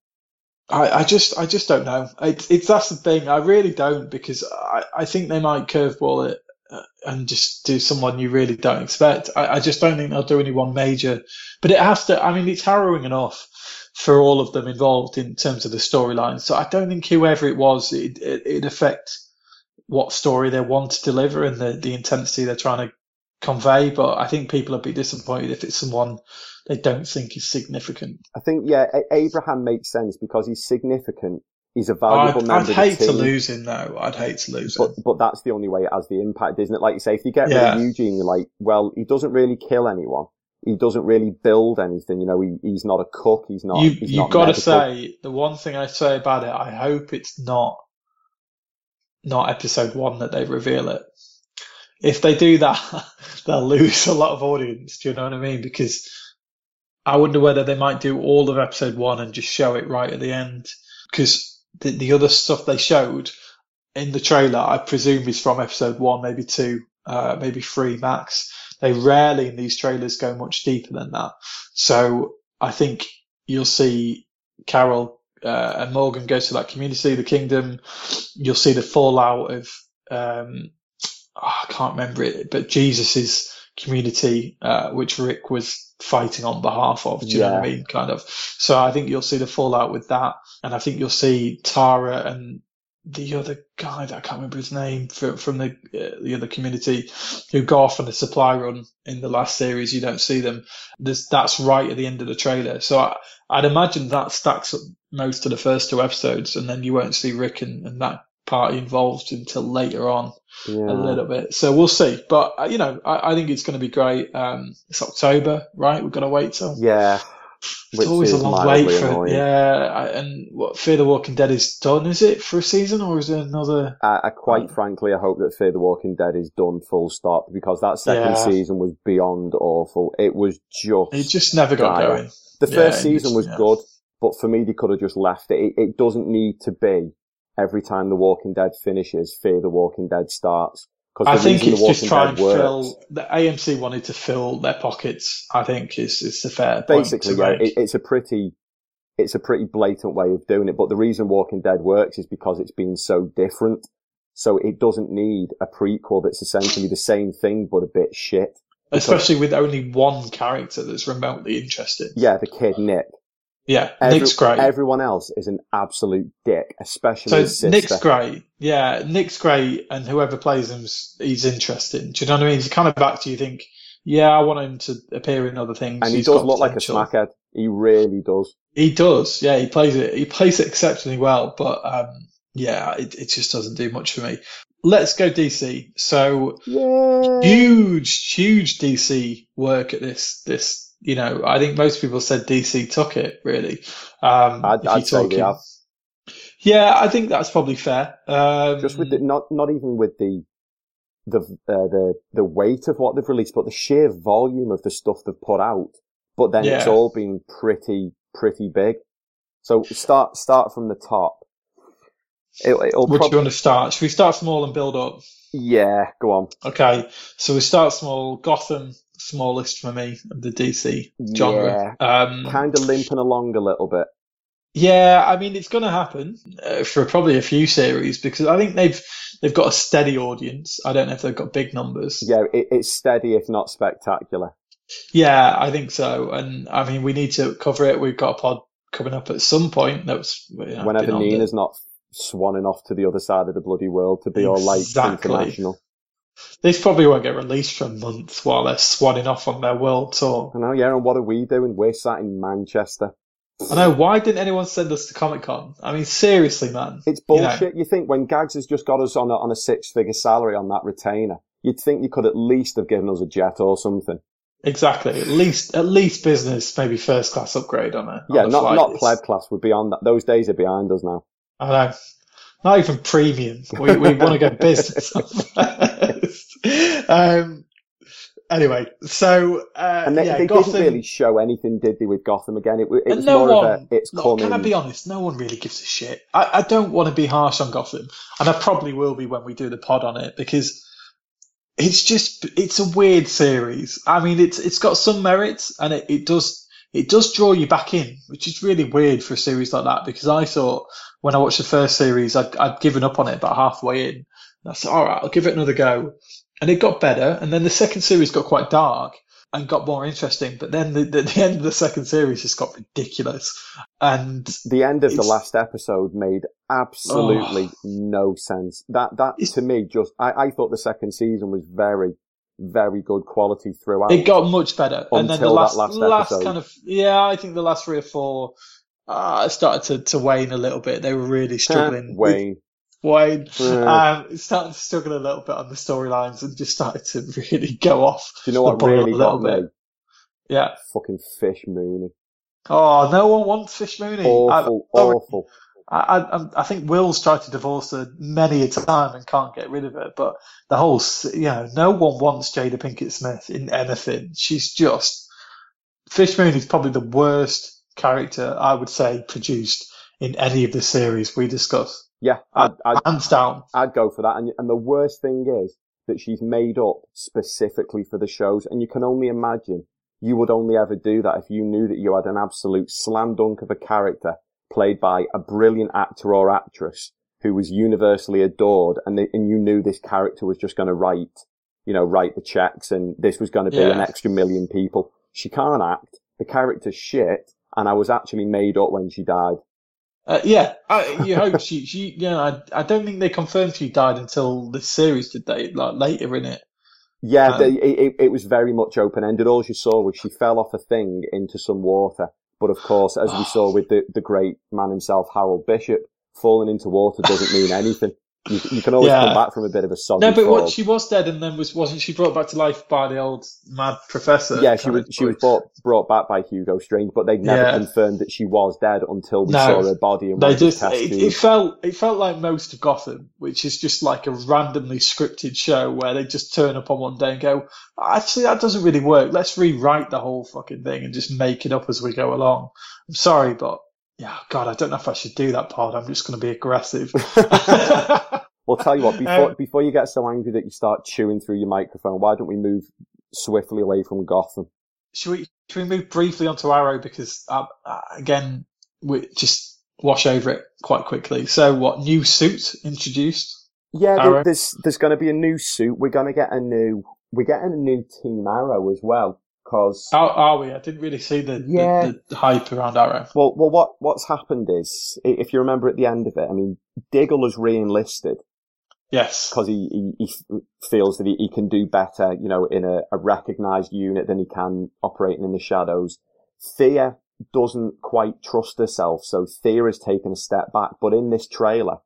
I, I just, I just don't know. It's, it's that's the thing. I really don't because I, I think they might curveball it uh, and just do someone you really don't expect. I, I just don't think they'll do anyone major. But it has to. I mean, it's harrowing enough for all of them involved in terms of the storyline. So I don't think whoever it was, it, it, it'd affect what story they want to deliver and the, the intensity they're trying to convey. But I think people will be disappointed if it's someone they don't think is significant. I think, yeah, Abraham makes sense because he's significant. He's a valuable I'd, member I'd hate to lose him though. I'd hate to lose But him. but that's the only way it has the impact, isn't it? Like you say, if you get rid Yeah. of Eugene, you're like, well, he doesn't really kill anyone. He doesn't really build anything. You know, he, he's not a cook. He's not. you, he's you've got to say the one thing I say about it. I hope it's not not episode one that they reveal it. If they do that, [LAUGHS] they'll lose a lot of audience. Do you know what I mean? Because I wonder whether they might do all of episode one and just show it right at the end. Because the, the other stuff they showed in the trailer, I presume, is from episode one, maybe two, uh, maybe three max. They rarely in these trailers go much deeper than that. So I think you'll see Carol uh, and Morgan go to that community, the kingdom. You'll see the fallout of um, oh, I can't remember it, but Jesus's community, uh, which Rick was fighting on behalf of. Do you know what I mean? Kind of. So I think you'll see the fallout with that, and I think you'll see Tara and the other guy that I can't remember his name from, from the uh, the other community who go off on a supply run in the last series. You don't see them. This that's right at the end of the trailer. So I, I'd imagine that stacks up most of the first two episodes, and then you won't see Rick and, and that party involved until later on Yeah. a little bit. So we'll see. But uh, you know, I, I think it's going to be great. Um, it's October, right? We've got to wait till. Yeah. It's always a long wait for annoying. yeah. And what Fear the Walking Dead is done? Is it for a season or is there another? I, I quite frankly, I hope that Fear the Walking Dead is done full stop because that second Yeah. season was beyond awful. It was just, It just never got dire. going. The first it season needs- was yeah. good, but for me, they could have just left it. it. It doesn't need to be every time The Walking Dead finishes, Fear the Walking Dead starts. Because I think it's just trying try Dead and works, fill. The AMC wanted to fill their pockets. I think is is the fair point basically, to yeah, it, it's a pretty, it's a pretty blatant way of doing it. But the reason Walking Dead works is because it's been so different. So it doesn't need a prequel that's essentially the same thing but a bit shit. Especially with only one character that's remotely interesting. Yeah, the kid Nick. Yeah, Every- Nick's great. Everyone else is an absolute dick, especially so. Nick's great. Yeah, Nick's great, and whoever plays him, he's interesting. Do you know what I mean? He's kind of back to you think, yeah, I want him to appear in other things. and he He's does look like a potential. smackhead. He really does. He does. Yeah, he plays it. He plays it exceptionally well, but um, yeah, it, it just doesn't do much for me. Let's go DC. So Yeah. huge, huge DC work at this. This, you know, I think most people said DC took it really. Um, I'd- I'd say they have. Yeah, I think that's probably fair. Um, Just with the, not, not even with the, the, uh, the, the weight of what they've released, but the sheer volume of the stuff they've put out. But then it's all been pretty, pretty big. So start, start from the top. It, it'll Where do you want to start? Should we start small and build up? yeah, go on. Okay, so we start small. Gotham, smallest for me of the DC genre. Um, Kind of limping along a little bit. yeah, I mean it's going to happen uh, for probably a few series because I think they've they've got a steady audience. I don't know if they've got big numbers. Yeah, it, it's steady, if not spectacular. Yeah, I think so. And I mean we need to cover it. We've got a pod coming up at some point. That's you know, Whenever the- Nina's not swanning off to the other side of the bloody world to be all like international. These probably won't get released for a month while they're swanning off on their world tour. I know, yeah, and what are we doing? We're sat in Manchester. I know. Why didn't anyone send us to Comic Con? I mean, seriously, man. It's You know, bullshit. You, think when Gags has just got us on a, on a six figure salary on that retainer, you'd think you could at least have given us a jet or something. exactly. At least, at least business, maybe first class upgrade on it. Yeah, not, not pleb class. We're beyond that. Those days are behind us now. I know. Not even premium. We we want to go [LAUGHS] business first. Um. Anyway, so uh, And they, yeah, they Gotham. didn't really show anything, did they, with Gotham again? It, it was no more one, of a, it's look, coming. Can I be honest? No one really gives a shit. I, I don't want to be harsh on Gotham, and I probably will be when we do the pod on it because it's just it's a weird series. I mean, it's it's got some merits, and it, it does it does draw you back in, which is really weird for a series like that. Because I thought when I watched the first series, I'd, I'd given up on it about halfway in. And I said, all right, I'll give it another go, and it got better. And then the second series got quite dark and got more interesting. But then the, the, [LAUGHS] the end of the second series just got ridiculous. And the end of the last episode made absolutely no sense. That that to me just I, I thought the second season was very very good quality throughout. it got much better. and then the last, last last kind of, yeah, I think the last three or four, uh, started to, to wane a little bit. They were really struggling. Wayne. Wayne, Yeah. um, started to struggle a little bit on the storylines and just started to [LAUGHS] really go off. Do you know what really a little got me? Yeah. Fucking Fish Mooney. Oh, no one wants Fish Mooney. Awful, I, awful. I, I, I think Will's tried to divorce her many a time and can't get rid of her. But the whole, you know, no one wants Jada Pinkett Smith in anything. She's just Fish Moon is probably the worst character I would say produced in any of the series we discuss. Yeah, uh, I'd, I'd, Hands down. I'd go for that. And, and the worst thing is that she's made up specifically for the shows. And you can only imagine you would only ever do that if you knew that you had an absolute slam dunk of a character played by a brilliant actor or actress who was universally adored and, they, and you knew this character was just going to write, you know, write the checks and this was going to be Yeah. an extra million people. She can't act. The character's shit. And I was actually made up when she died. Uh, yeah, I, you hope she, she, you know, I, I don't think they confirmed she died until this series, did they? Like later in it. Yeah, Um, the, it, it- it was very much open ended. All you saw was she fell off a thing into some water. But of course, as we saw with the, the great man himself, Harold Bishop, falling into water doesn't mean anything. You, you can always Yeah. come back from a bit of a soggy No, but what she was dead, and then was wasn't she brought back to life by the old mad professor? yeah, she was she was brought brought back by Hugo Strange, but they never Yeah. confirmed that she was dead until we No. saw her body and They just it, it felt it felt like most of Gotham, which is just like a randomly scripted show where they just turn up on one day and go, actually that doesn't really work. Let's rewrite the whole fucking thing and just make it up as we go along. I'm sorry, but yeah, God, I don't know if I should do that part. I'm just going to be aggressive. [LAUGHS] Well, tell you what, before Um, before you get so angry that you start chewing through your microphone, why don't we move swiftly away from Gotham? should we should we move briefly onto Arrow because uh, uh, again we just wash over it quite quickly. So what new suit introduced? Yeah, Arrow. there's there's going to be a new suit. We're going to get a new we're getting a new Team Arrow as well. Cause Are, are we? I didn't really see the, Yeah. the, the hype around Arrow. well, well, what what's happened is, if you remember at the end of it, I mean, Diggle has re-enlisted Yes. because he, he he feels that he, he can do better, you know, in a, a recognised unit than he can operating in the shadows. Thea doesn't quite trust herself, so Thea has taken a step back. But in this trailer,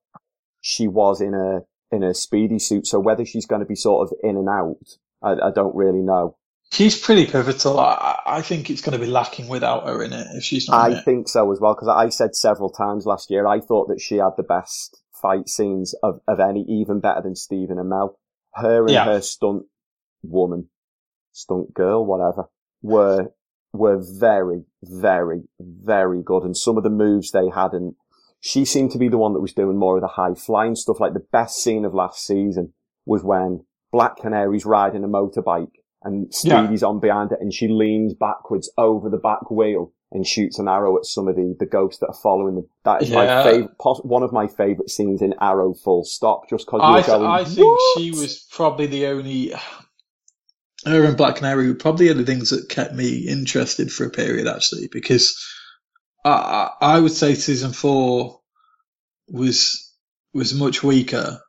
she was in a in a speedy suit, so whether she's going to be sort of in and out, I, I don't really know. She's pretty pivotal. I, I think it's going to be lacking without her in it if she's not I think so as well, because I said several times last year, I thought that she had the best fight scenes of, of any, even better than Stephen Amell. Her and Yeah. her stunt woman, stunt girl, whatever, were, were very, very, very good. And some of the moves they had, and she seemed to be the one that was doing more of the high flying stuff. Like the best scene of last season was when Black Canary's riding a motorbike and Yeah. Stevie's on behind it and she leans backwards over the back wheel and shoots an arrow at some of the, the ghosts that are following them. That is Yeah. my favorite, one of my favorite scenes in Arrow full stop, just cause I, going, I think "What?" she was probably the only. Her and Black Canary were probably the things that kept me interested for a period, actually, because I, I I would say season four was was much weaker.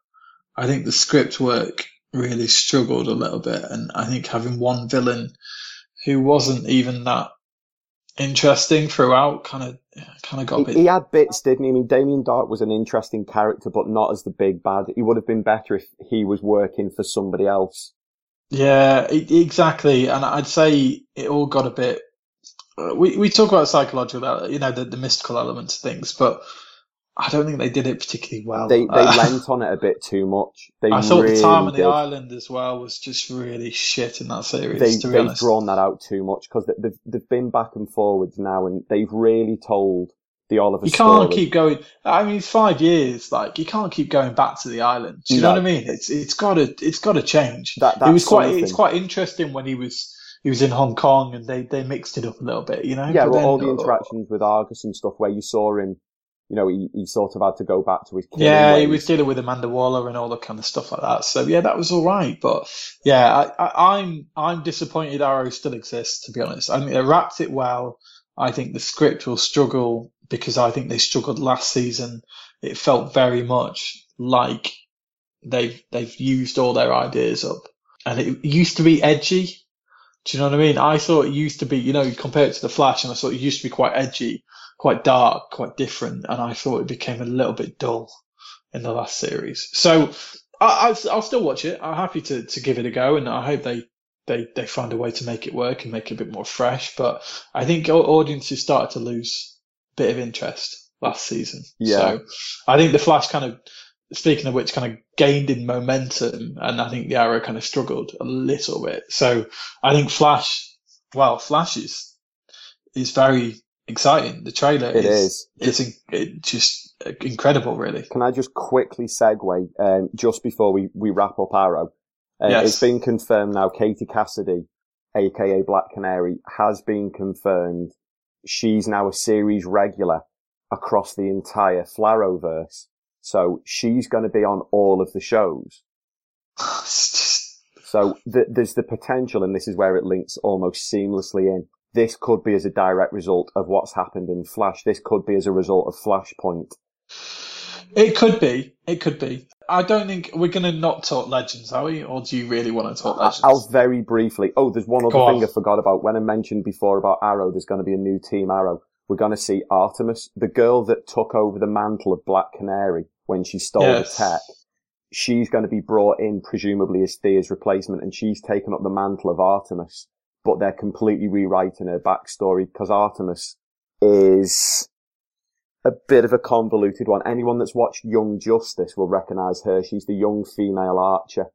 I think the script work really struggled a little bit, and I think having one villain who wasn't even that interesting throughout kind of kind of got a He, bit he had bits, didn't he? I mean, Damien Darhk was an interesting character, but not as the big bad. He would have been better if he was working for somebody else. Yeah, exactly. And I'd say it all got a bit. uh, We we talk about psychological, uh, you know, the, the mystical elements of things, but I don't think they did it particularly well. They they Uh, lent on it a bit too much. [LAUGHS] They I thought really the time on did. the island as well was just really shit in that series. they, to be they've honest, drawn that out too much because they've, they've been back and forwards now and they've really told the Oliver you can't story. keep going. I mean, it's five years. Like you can't keep going back to the island. Do you know what I mean? It's it's got to it's got to change. That, it was quite it's quite interesting when he was he was in Hong Kong and they they mixed it up a little bit. You know? Yeah, well, all the interactions with Argus and stuff where you saw him, you know, he, he sort of had to go back to his Yeah, he was dealing with Amanda Waller and all that kind of stuff like that. So yeah, that was all right. But yeah, I, I, I'm I'm disappointed Arrow still exists. To be honest, I mean they wrapped it well. I think the script will struggle because I think they struggled last season. It felt very much like they've they've used all their ideas up, and it used to be edgy. Do you know what I mean? I thought it used to be, you know, compared to the Flash, and I thought it used to be quite edgy, quite dark, quite different, and I thought it became a little bit dull in the last series. So I, I, I'll still watch it. I'm happy to, to give it a go, and I hope they, they, they find a way to make it work and make it a bit more fresh. But I think audiences started to lose a bit of interest last season. Yeah. So I think the Flash kind of, speaking of which, kind of gained in momentum, and I think the Arrow kind of struggled a little bit. So I think Flash, well, Flash is is very exciting. The trailer It is, is. it's in, it just incredible, really. Can I just quickly segue, um, just before we, we wrap up Arrow? Uh, Yes. It's been confirmed now, Katie Cassidy, aka Black Canary, has been confirmed. She's now a series regular across the entire Flarrowverse. So she's going to be on all of the shows. [SIGHS] So th- there's the potential, and this is where it links almost seamlessly in. This could be as a direct result of what's happened in Flash. This could be as a result of Flashpoint. it could be. It could be. I don't think we're going to not talk Legends, are we? Or do you really want to talk Legends? I'll very briefly. Oh, there's one other Go thing on. I forgot about. When I mentioned before about Arrow, there's going to be a new Team Arrow. We're going to see Artemis, the girl that took over the mantle of Black Canary when she stole Yes. the tech. she's going to be brought in presumably as Thea's replacement and she's taken up the mantle of Artemis, but they're completely rewriting her backstory because Artemis is a bit of a convoluted one. Anyone that's watched Young Justice will recognise her. She's the young female archer.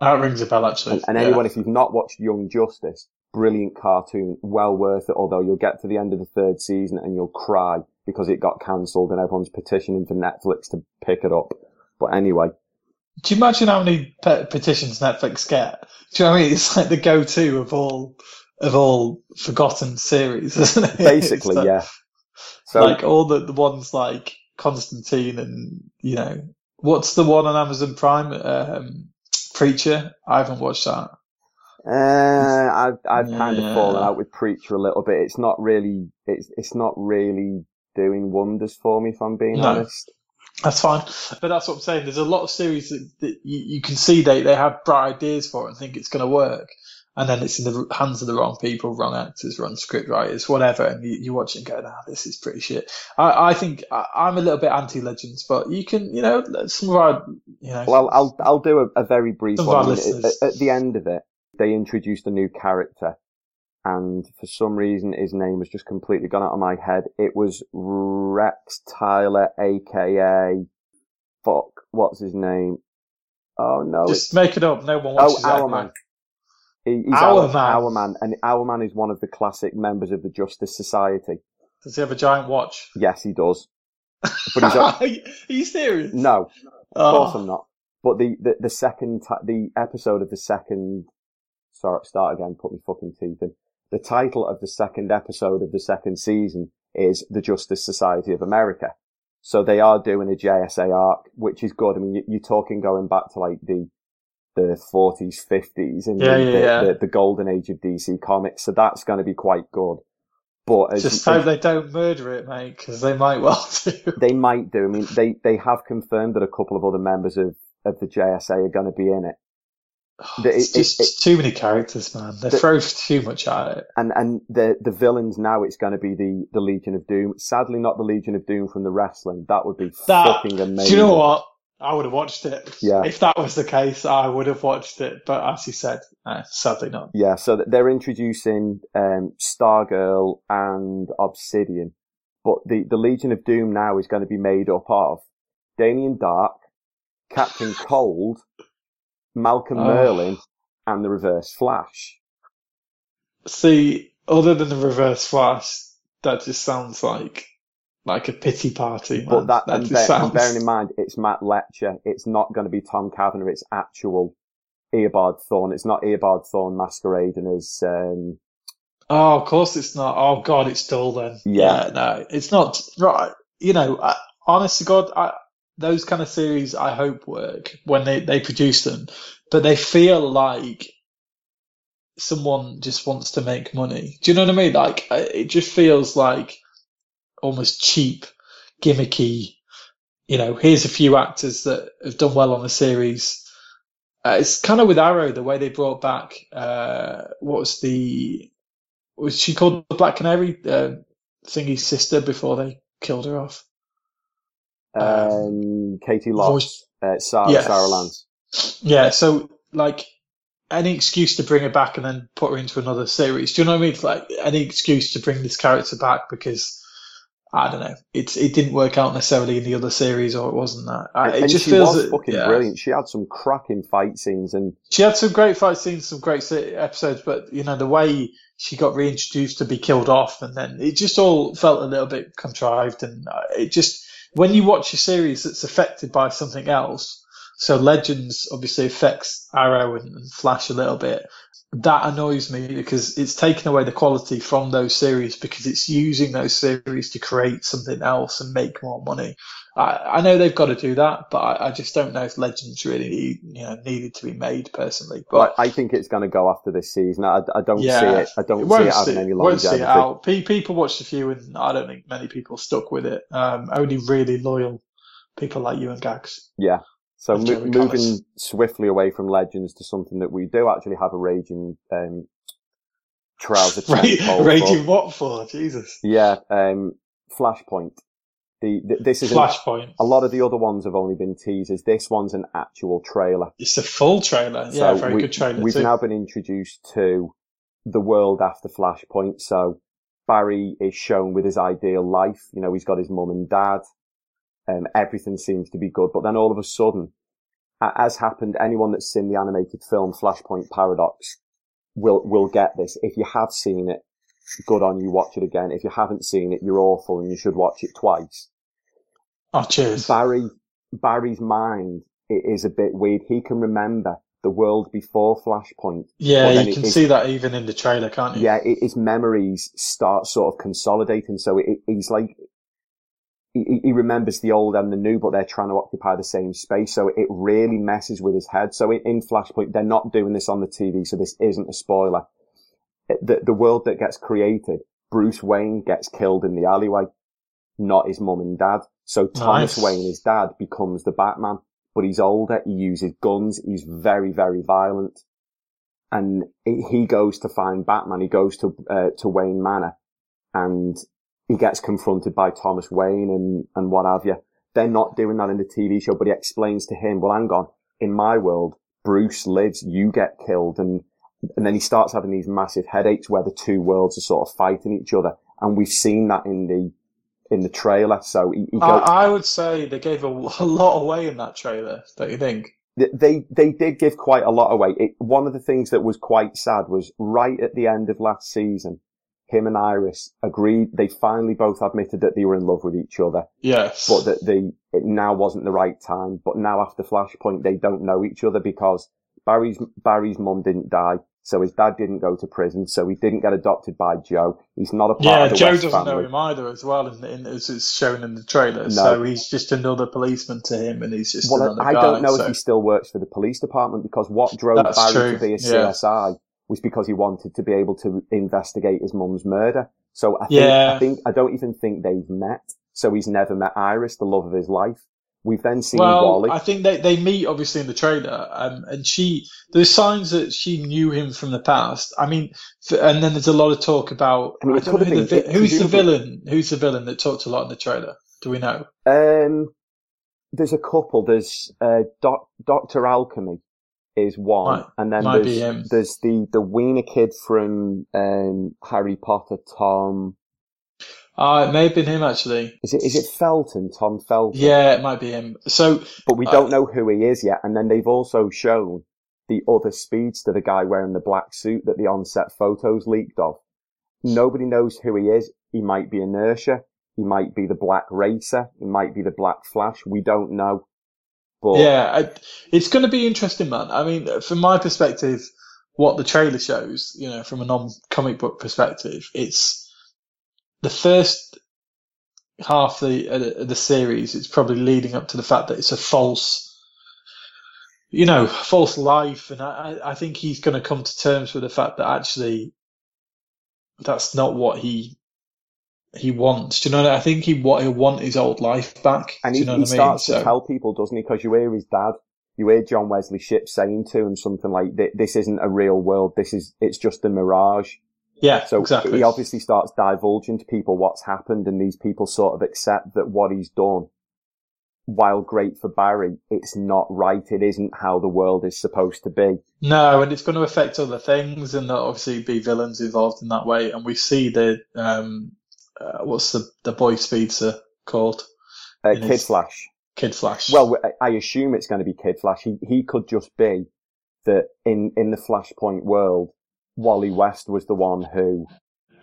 That rings a bell, actually. And, and Yeah. anyone, if you've not watched Young Justice, brilliant cartoon, well worth it, although you'll get to the end of the third season and you'll cry because it got cancelled and everyone's petitioning for Netflix to pick it up. But anyway, Do you imagine how many pe- petitions Netflix get? Do you know what I mean? It's like the go-to of all of all forgotten series, isn't it? basically, [LAUGHS] yeah. So, like all the, the ones like Constantine and you know what's the one on Amazon Prime? Um, Preacher. I haven't watched that. uh, I've, I've kind of fallen out with Preacher a little bit. It's not really, it's, it's not really doing wonders for me, if I'm being No. honest. That's fine, but that's what I'm saying. There's a lot of series that, that you, you can see they, they have bright ideas for it and think it's going to work, and then it's in the hands of the wrong people, wrong actors, wrong script writers, whatever, and you, you watch it and go, "Nah, this is pretty shit." I, I think I, I'm a little bit anti Legends, but you can, you know, some of our, you know, Well, I'll, I'll do a, a very brief one. I mean, at, at the end of it, they introduced a new character, and for some reason, his name has just completely gone out of my head. It was Rex Tyler, aka fuck, what's his name? Oh no, just it's, make it up. No one oh, watches that, Hourman. man. He, he's Hourman. Hourman, and Hourman is one of the classic members of the Justice Society. Does he have a giant watch? Yes, he does. But he's [LAUGHS] Are you serious? no, Of Oh. course I'm not. But the, the, the second, ti the episode of the second, sorry, start again, put me fucking teeth in. The title of the second episode of the second season is The Justice Society of America. So they are doing a JSA arc, which is good. I mean, you, you're talking going back to like the, the 40s, 50s and Yeah, the, yeah, the, yeah. The, the golden age of DC comics. So that's going to be quite good. But as, Just hope they don't murder it, mate, because they might well [LAUGHS] do. they might do. I mean, they, they have confirmed that a couple of other members of, of the JSA are going to be in it. The- it's it- just it- too many characters, man. They The- throw too much at it. And, and the, the villains now, it's going to be the, the Legion of Doom. Sadly, not the Legion of Doom from the wrestling. That would be That, fucking amazing. Do you know what? I would have watched it. Yeah. If that was the case, I would have watched it. But as you said, uh, sadly not. Yeah, so they're introducing, um, Stargirl and Obsidian. But the, the Legion of Doom now is going to be made up of Damien Darhk, Captain Cold, Malcolm Oh. Merlyn, and the Reverse Flash. See, other than the Reverse Flash, that just sounds like like a pity party. But that, that and, bear, sounds. and bearing in mind, it's Matt Letscher. It's not going to be Tom Cavanagh. It's actual Eobard Thawne. It's not Eobard Thawne masquerading as, um, Oh, of course it's not. Oh God, it's dull then. Yeah. no, it's not. Right, you know, I, honest to God, I, those kind of series I hope work when they they produce them, but they feel like someone just wants to make money. Do you know what I mean? Like uh, it just feels like almost cheap, gimmicky. You know, here's a few actors that have done well on the series. Uh, it's kind of with Arrow the way they brought back uh, what was the was she called the Black Canary uh, thingy's sister before they killed her off? Um, Caity Lotz, voice- uh, Sarah, Yes. Sarah Lance. Yeah, so like any excuse to bring her back and then put her into another series. Do you know what I mean? It's like any excuse to bring this character back because I don't know, it's it didn't work out necessarily in the other series or it wasn't that. I, it and just she feels was that- fucking yeah. brilliant. She had some cracking fight scenes and She had some great fight scenes, some great episodes, but you know the way she got reintroduced to be killed off, and then it just all felt a little bit contrived, and uh, it just when you watch a series that's affected by something else, so Legends obviously affects Arrow and, Flash a little bit. That annoys me because it's taken away the quality from those series because it's using those series to create something else and make more money. I, I know they've got to do that, but I, I just don't know if Legends really you know needed to be made personally. But I think it's going to go after this season. I, I don't yeah, see it. I don't see won't it having see- any won't see it out. People watched a few, and I don't think many people stuck with it. Um, only really loyal people like you and Gags. Yeah. So mo- moving swiftly away from Legends to something that we do actually have a raging um, trouser [LAUGHS] Ra- tent pole for. Raging what for? Jesus. Yeah, um, Flashpoint. The, the this is Flashpoint. A lot of the other ones have only been teasers. This one's an actual trailer. It's a full trailer. Yeah, very we, good trailer. We've too. now been introduced to the world after Flashpoint. So Barry is shown with his ideal life. You know, he's got his mum and dad. Um, everything seems to be good. But then all of a sudden, as happened, anyone that's seen the animated film Flashpoint Paradox will, will get this. If you have seen it, good on you, watch it again. If you haven't seen it, you're awful and you should watch it twice. Oh, cheers. Barry, Barry's mind is a bit weird. He can remember the world before Flashpoint. Yeah, you can see that even in the trailer, can't you? Yeah, it, his memories start sort of consolidating. So it, he's like, he, he, remembers the old and the new, but they're trying to occupy the same space. So it really messes with his head. So in, in Flashpoint, they're not doing this on the TV. So this isn't a spoiler. The, the world that gets created, Bruce Wayne gets killed in the alleyway, not his mum and dad. So Thomas Nice. Wayne, his dad, becomes the Batman, but he's older. He uses guns. He's very, very violent. And he goes to find Batman. He goes to, uh, to Wayne Manor and he gets confronted by Thomas Wayne and, and what have you. They're not doing that in the TV show, but he explains to him, well, hang on, in my world, Bruce lives, you get killed. And, and then he starts having these massive headaches where the two worlds are sort of fighting each other. And we've seen that in the, in the trailer. So he, he I, goes, I would say they gave a, [LAUGHS] a lot away in that trailer, don't you think? they, they did give quite a lot away. It, one of the things that was quite sad was right at the end of last season, him and Iris agreed, they finally both admitted that they were in love with each other. Yes. but that they it now wasn't the right time. But now after Flashpoint, they don't know each other because Barry's Barry's mum didn't die, so his dad didn't go to prison, so he didn't get adopted by Joe. He's not a part yeah, of the Joe West doesn't family. know him either as well, in, in, as it's shown in the trailer. No. So he's just another policeman to him, and he's just Well, another I guy. don't know so. if he still works for the police department because what drove That's Barry true, to be a yeah. CSI was because he wanted to be able to investigate his mum's murder. So I think, Yeah. I think, I don't even think they've met. So he's never met Iris, the love of his life. We've then seen Well, Wally. I think they, they meet obviously in the trailer, um, and she there's signs that she knew him from the past. I mean, and then there's a lot of talk about I mean, I who the been- who's the villain. Who's the villain that talked a lot in the trailer? Do we know? Um, there's a couple. There's uh, Doc, Doctor Alchemy is one, Might- and then there's there's the the Wiener kid from um, Harry Potter. Tom, Uh, it may have been him actually. is it is it Felton? Tom Felton. Yeah, it might be him. So but we uh, don't know who he is yet. And then they've also shown the other speedster, the guy wearing the black suit that the on-set photos leaked of. Nobody knows who he is. He might be Inertia. He might be the Black Racer. He might be the Black Flash. We don't know. But Yeah, I, it's going to be interesting, man. I mean, from my perspective, what the trailer shows, you know, from a non-comic book perspective, it's the first half of the uh, the series. It's probably leading up to the fact that it's a false, you know, false life, and I, I think he's going to come to terms with the fact that actually that's not what he he wants. Do you know? What I think he what he'll want his old life back. And he, you know he what I mean? starts to So- tell people, doesn't he? Because you hear his dad, you hear John Wesley Shipp saying to him something like, "This isn't a real world. This is it's just a mirage." Yeah, So exactly. he obviously starts divulging to people what's happened, and these people sort of accept that what he's done, while great for Barry, it's not right. It isn't how the world is supposed to be. No, and it's going to affect other things, and there'll obviously be villains involved in that way. And we see the um, uh, what's the the boy speedster called? Uh, Kid is. Flash. Kid Flash. Well, I- I assume it's going to be Kid Flash. He he could just be that in in the Flashpoint world, Wally West was the one who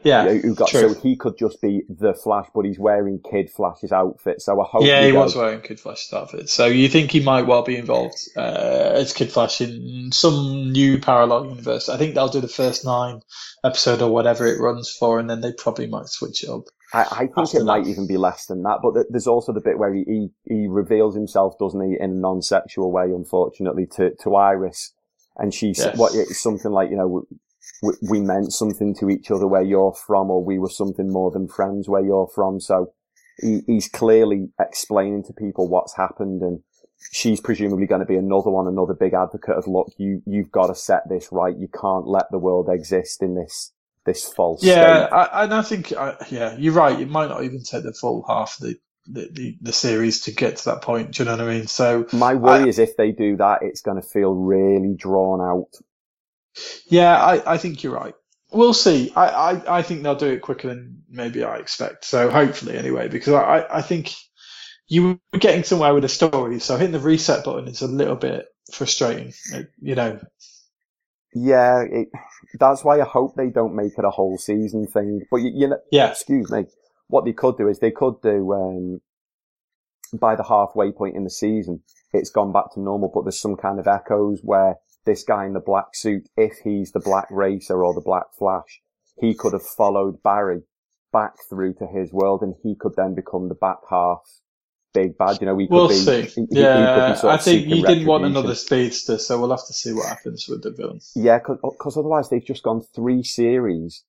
yeah, who got true. so he could just be the Flash, but he's wearing Kid Flash's outfit. So I hope yeah, we he was wearing Kid Flash's outfit. So you think he might well be involved uh, as Kid Flash in some new parallel universe? I think they'll do the first nine episode or whatever it runs for, and then they probably might switch it up. I, I think it might that. even be less than that, but th- there's also the bit where he, he, he reveals himself, doesn't he, in a non-sexual way, unfortunately, to, to Iris. And she said, Yes. what, it's something like, you know, we, we meant something to each other where you're from, or we were something more than friends where you're from. So he, he's clearly explaining to people what's happened and she's presumably going to be another one, another big advocate of, look, you, you've got to set this right. You can't let the world exist in this, this false Yeah. I, and I think, uh, yeah, you're right. It might not even take the full half of the the, the, the series to get to that point. Do you know what I mean? So My worry I- is if they do that, it's going to feel really drawn out. Yeah, I, I think you're right. We'll see. I, I, I think they'll do it quicker than maybe I expect. So hopefully anyway, because I, I think you were getting somewhere with a story. So hitting the reset button is a little bit frustrating. You know, Yeah, it, that's why I hope they don't make it a whole season thing. But you, you know, Yeah. excuse me, what they could do is they could do, um, by the halfway point in the season, it's gone back to normal, but there's some kind of echoes where this guy in the black suit, if he's the black racer or the black flash, he could have followed Barry back through to his world and he could then become the back half big bad. You know, he could we'll be, see. he- he- he could be yeah, I think you didn't want another speedster, so we'll have to see what happens with the villain. Yeah, because otherwise they've just gone three series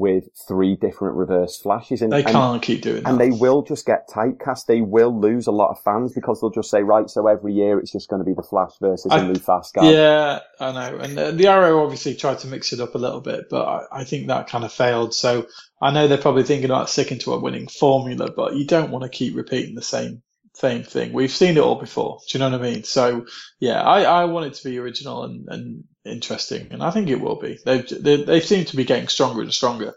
with three different reverse flashes, and They and, can't keep doing that. and they will just get typecast. They will lose a lot of fans because they'll just say, right, so every year it's just going to be the Flash versus the new fast guy. Yeah, I know. And uh, the Arrow obviously tried to mix it up a little bit, but I, I think that kind of failed. So I know they're probably thinking about sticking to a winning formula, but you don't want to keep repeating the same same thing. We've seen it all before. Do you know what I mean? So yeah, I, I want it to be original and, and interesting, and I think it will be. They've they, they seem to be getting stronger and stronger.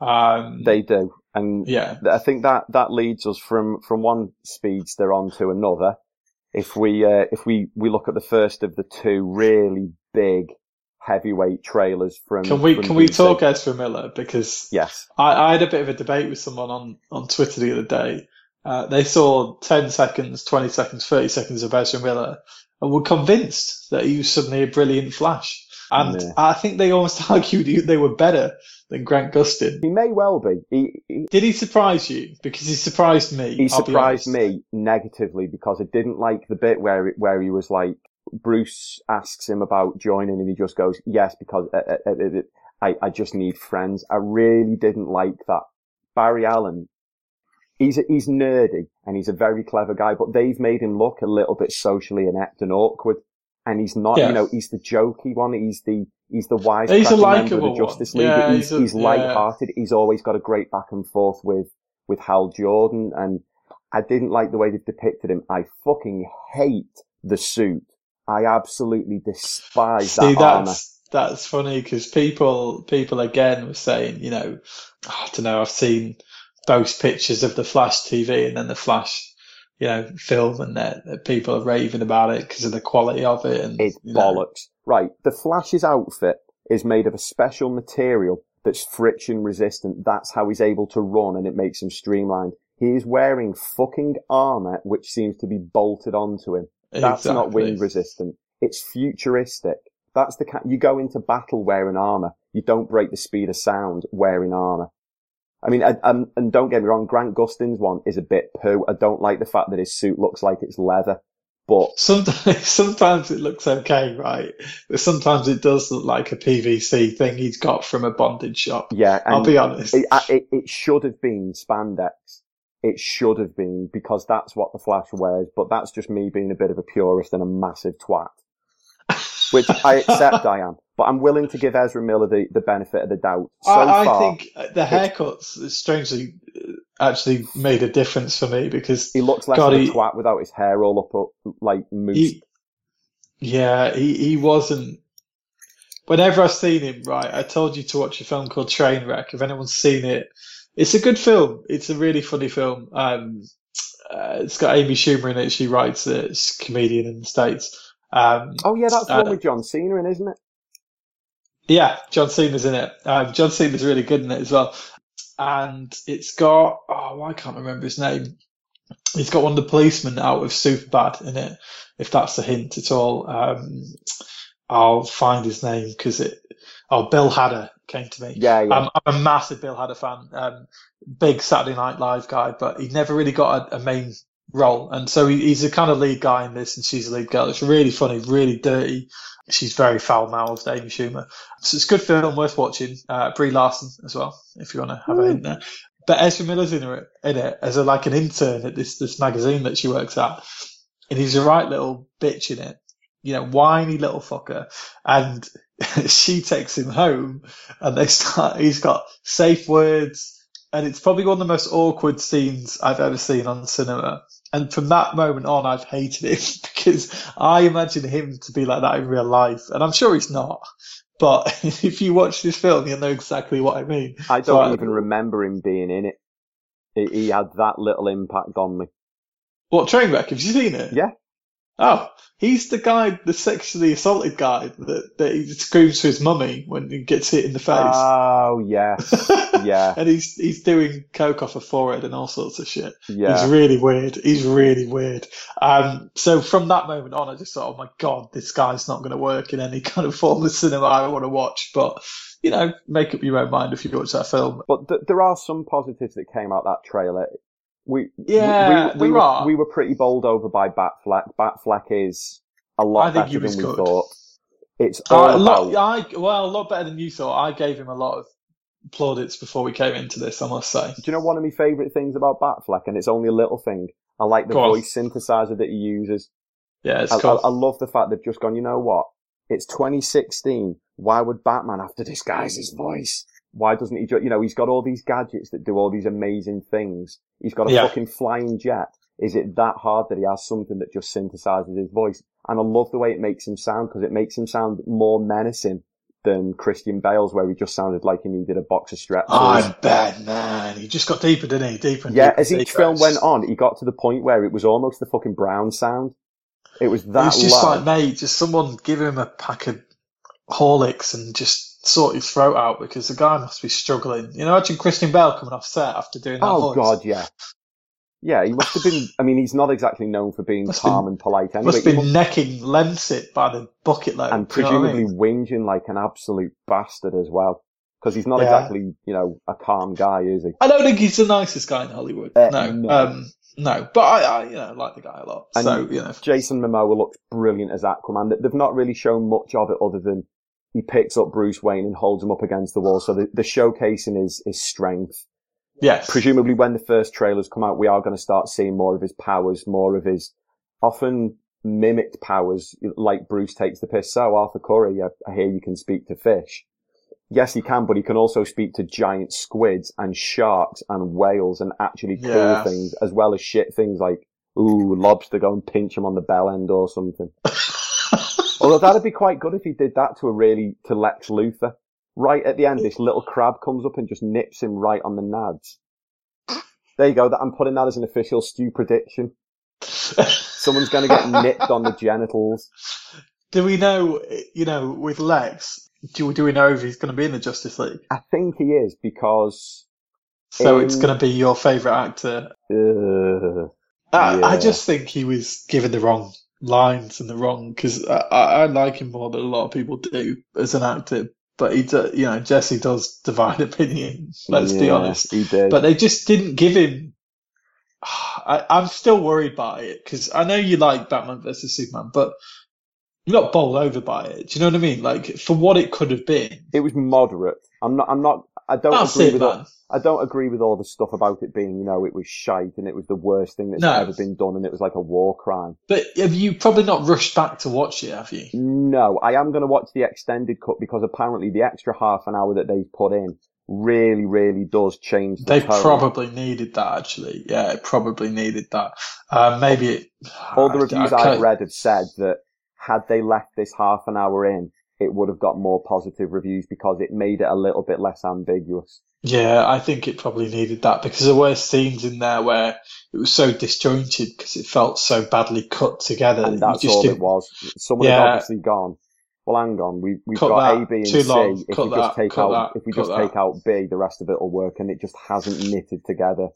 Um, They do, and yeah, I think that that leads us from from one speedster on to another. If we uh, if we we look at the first of the two really big heavyweight trailers from can we from can we talk Ezra Miller because Yes. I, I had a bit of a debate with someone on, on Twitter the other day. Uh, they saw 10 seconds, 20 seconds, 30 seconds of Ezra Miller and were convinced that he was suddenly a brilliant Flash. And Yeah. I think they almost [LAUGHS] argued they were better than Grant Gustin. He may well be. He, he, Did he surprise you? Because he surprised me. he I'll surprised me negatively because I didn't like the bit where it, where he was like Bruce asks him about joining and he just goes yes because uh, uh, uh, uh, I I just need friends. I really didn't like that. Barry Allen, he's he's nerdy and he's a very clever guy, but they've made him look a little bit socially inept and awkward. And he's not, Yeah. you know, he's the jokey one. He's the he's the wise He's a member of the Justice. League. Yeah, he's he's a- he's yeah. light-hearted. He's always got a great back and forth with with Hal Jordan, and I didn't like the way they've depicted him. I fucking hate the suit. I absolutely despise See, that armor. that's, that's funny because people, people again were saying, you know, I don't know, I've seen those pictures of the Flash TV and then the Flash, you know, film and that people are raving about it because of the quality of it. And It's you know, bollocks. Right, the Flash's outfit is made of a special material that's friction resistant. That's how he's able to run and it makes him streamlined. He is wearing fucking armor which seems to be bolted onto him. That's not wind resistant. It's futuristic. That's the kind, you go into battle wearing armor. You don't break the speed of sound wearing armor. I mean, and, and, and don't get me wrong, Grant Gustin's one is a bit poo. I don't like the fact that his suit looks like it's leather, but Sometimes, [LAUGHS] sometimes it looks okay, right? But sometimes it does look like a PVC thing he's got from a bondage shop. yeah, and I'll be honest. It, it, it should have been spandex. It should have been because that's what the Flash wears, but that's just me being a bit of a purist and a massive twat. Which I accept [LAUGHS] I am, but I'm willing to give Ezra Miller the, the benefit of the doubt. So I, I far, think the haircuts strangely uh, actually made a difference for me because he looks less God, a he- twat without his hair all up, up like mousse. he, yeah, he, he wasn't. Whenever I've seen him, right, I told you to watch a film called Trainwreck. If anyone's seen it, it's a good film. It's a really funny film. Um, uh, it's got Amy Schumer in it. She writes it. She's a comedian in the States. Um, oh yeah, that's uh, one with John Cena in, isn't it? Yeah, John Cena's in it. Um, John Cena's really good in it as well. And it's got, oh, I can't remember his name. He's got one of the policemen out of Superbad in it, if that's a hint at all. Um, I'll find his name because it, oh, Bill Hader came to me. Yeah, yeah. I'm, I'm a massive Bill Hader fan. Um, big Saturday Night Live guy, but he never really got a, a main role. And so he, he's a kind of lead guy in this and she's a lead girl. It's really funny, really dirty. She's very foul mouthed, Amy Schumer. So it's a good film, worth watching. Uh, Brie Larson as well, if you want to have a hint there. But Ezra Miller's in it, in it as a, like an intern at this, this magazine that she works at. And he's a right little bitch in it. You know, whiny little fucker. And [LAUGHS] she takes him home and they start, he's got safe words and it's probably one of the most awkward scenes I've ever seen on cinema. And from that moment on, I've hated him [LAUGHS] because I imagine him to be like that in real life, and I'm sure he's not. But [LAUGHS] if you watch this film, you'll know exactly what I mean. I don't So even remember him being in it. He, he had that little impact on me. What Trainwreck? Have you seen it? Yeah. Oh, he's the guy, the sexually assaulted guy that, that he screams to his mummy when he gets hit in the face. Oh yes, [LAUGHS] yeah, and he's he's doing coke off her forehead and all sorts of shit. yeah. He's really weird. He's really weird. Um, so from that moment on, I just thought, oh my god, this guy's not going to work in any [LAUGHS] kind of form of cinema I want to watch. But you know, make up your own mind if you watch that film. But th- there are some positives that came out that trailer. We Yeah, we, we, there were, are. we were pretty bowled over by Batfleck. Batfleck is a lot I think better than we good. thought. It's all Uh, a lot, about. I well, a lot better than you thought. I gave him a lot of plaudits before we came into this. I must say. Do you know one of my favourite things about Batfleck? And it's only a little thing. I like the Go on. voice synthesizer that he uses. Yeah, it's I, cool. I, I love the fact they've just gone, you know what? It's 2016. Why would Batman have to disguise his voice? Why doesn't he just, you know, he's got all these gadgets that do all these amazing things. He's got a Yeah. fucking flying jet. Is it that hard that he has something that just synthesizes his voice? And I love the way it makes him sound because it makes him sound more menacing than Christian Bale's where he just sounded like he needed a box of straps. I'm Batman. He just got deeper, didn't he? Deeper. And Yeah, deeper as each secrets. film went on, he got to the point where it was almost the fucking Brown sound. It was that. It was just low. like, mate, just someone give him a pack of Horlicks and just sort his throat out because the guy must be struggling. You know, imagine Christian Bale coming off set after doing that oh voice. god, yeah, yeah. He must have been. I mean, he's not exactly known for being Must calm been- and polite anyway. Must He be must- necking Lemsip by the bucket load. and do you know I presumably mean? whinging like an absolute bastard as well, because he's not Yeah. exactly, you know, a calm guy, is he? I don't think he's the nicest guy in Hollywood. Uh, no, no. Um, no. But I, I, you know, like the guy a lot. And so you know, Jason Momoa looks brilliant as Aquaman. They've not really shown much of it other than he picks up Bruce Wayne and holds him up against the wall. So the, the showcasing is his strength. yes, presumably when the first trailers come out, we are going to start seeing more of his powers, more of his often mimicked powers, like Bruce takes the piss. So Arthur Curry, I, I hear you can speak to fish. Yes, he can, but he can also speak to giant squids and sharks and whales and actually cool Yeah. things, as well as shit things like, ooh, lobster, go and pinch him on the bell end or something. [LAUGHS] Although that'd be quite good if he did that to a really, to Lex Luthor. Right at the end, this little crab comes up and just nips him right on the nads. There you go. That I'm putting that as an official Stu prediction. Someone's going to get nipped on the [LAUGHS] genitals. do we know? You know, with Lex, do, do we know if he's going to be in the Justice League? I think he is because. So Um, it's going to be your favourite actor. Uh, I, I just think he was given the wrong lines and the wrong because I, I, like him more than a lot of people do as an actor. But he, do, you know, Jesse does divide [LAUGHS] opinions. Let's be honest. He did. But they just didn't give him. [SIGHS] I, I'm still worried by it because I know you like Batman versus Superman, but you're not bowled over by it. Do you know what I mean? Like for what it could have been. it was moderate. I'm not. I'm not. I don't That's agree it, with. man. All, I don't agree with all the stuff about it being, you know, it was shite and it was the worst thing that's No. ever been done and it was like a war crime. But have you probably not rushed back to watch it? Have you? No, I am going to watch the extended cut because apparently the extra half an hour that they've put in really, really does change the They tone. probably needed that actually. Yeah, it probably needed that. Uh, maybe it. All the reviews I I've read have said that had they left this half an hour in, it would have got more positive reviews because it made it a little bit less ambiguous. Yeah, I think it probably needed that because there were scenes in there where it was so disjointed because it felt so badly cut together. And that's just all it was. Someone Yeah. had obviously gone, well, hang on, we, we've Cut got that. A, B, and Too C. long. If Cut we just take Cut out, that. if we Cut just that. take out B, the rest of it will work, and it just hasn't knitted together.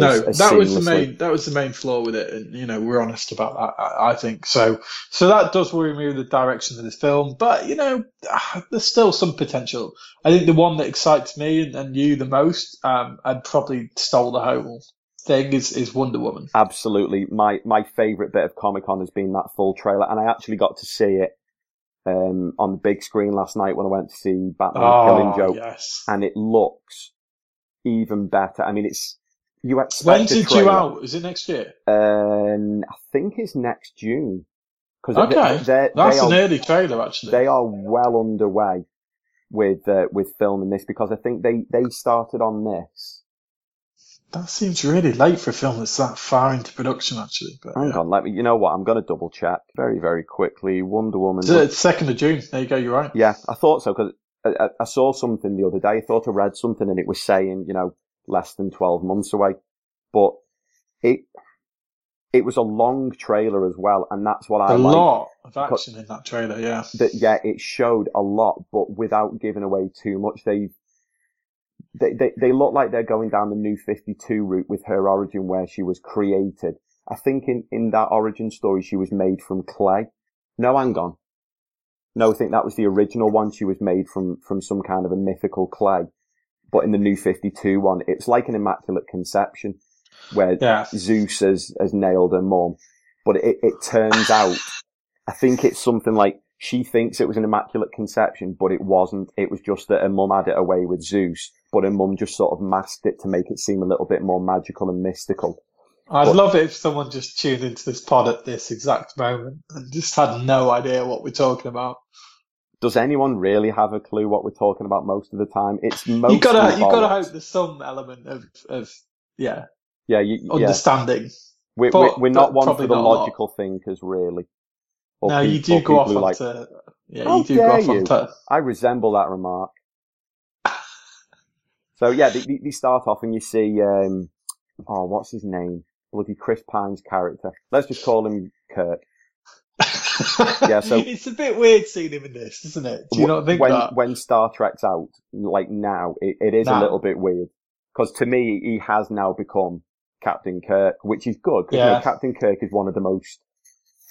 No, that was the main that was the main flaw with it, and you know we're honest about that. I, I think so. So that does worry me with the direction of this film, but you know ah, [SIGHS] there's still some potential. I think the one that excites me and, and you the most, um, and probably stole the whole thing is is Wonder Woman. Absolutely. My, my favourite bit of Comic Con has been that full trailer, and I actually got to see it, um, on the big screen last night when I went to see Batman Killing Oh Joke, yes. and it looks even better. I mean, it's, you expect When's it due out? Is it next year? Um, I think it's next June. Cause Okay, they, they, that's they an are, early trailer actually. they are well underway with, uh, with filming this because I think they, they started on this That seems really late for a film that's that far into production, actually. But Hang yeah. on, let me. You know what? I'm going to double check very, very quickly. Wonder Woman. It's second of June. There you go. You're right. Yeah, I thought so because I- I saw something the other day. I thought I read something and it was saying, you know, less than 12 months away. But it, it was a long trailer as well. And that's what I A like. A lot of action in that trailer. Yeah. That, yeah, it showed a lot, but without giving away too much. They, they, they, they look like they're going down the new 52 route with her origin where she was created. I think in, in that origin story, she was made from clay. No, hang on. No, I think that was the original one. She was made from, from some kind of a mythical clay. But in the new 52 one, it's like an immaculate conception where Yeah. Zeus has, has nailed her mum. But it, it turns out, I think it's something like she thinks it was an immaculate conception, but it wasn't. It was just that her mum had it away with Zeus, but her mum just sort of masked it to make it seem a little bit more magical and mystical. I'd But- love it if someone just tuned into this pod at this exact moment and just had no idea what we're talking about. Does anyone really have a clue what we're talking about most of the time? It's most you gotta, you gotta hope there's some element of, of yeah, Yeah, you, yeah. understanding. We're, but- we're, we're not one for the not a lot. logical thinkers, really. Or No, you do go off people who like, onto, yeah, How you do go off you? onto, I resemble that remark. So yeah, they, they, they start off and you see, um, oh, what's his name? Bloody Chris Pine's character. Let's just call him Kirk. [LAUGHS] Yeah, so- [LAUGHS] it's a bit weird seeing him in this, isn't it? Do you not think when, that? When Star Trek's out, like now, it, it is a little bit weird. Because to me, he has now become Captain Kirk, which is good. Because Yeah. Captain Kirk is one of the most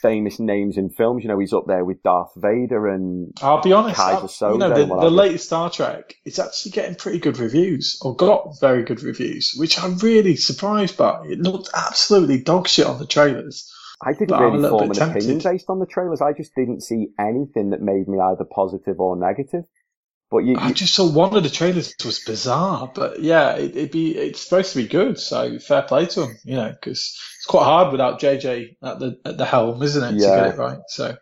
famous names in films. You know, he's up there with Darth Vader and I'll be honest. Kaiser I- you know, the, the latest Star Trek is actually getting pretty good reviews, or got very good reviews, which I'm really surprised by. It looked absolutely dog shit on the trailers. I didn't But really form an bit opinion based on the trailers. I just didn't see anything that made me either positive or negative. But you, I just saw one of the trailers it was bizarre, but yeah, it, it'd be it's supposed to be good. So fair play to him, you know, because it's quite hard without JJ at the at the helm, isn't it, to Yeah. get it right? So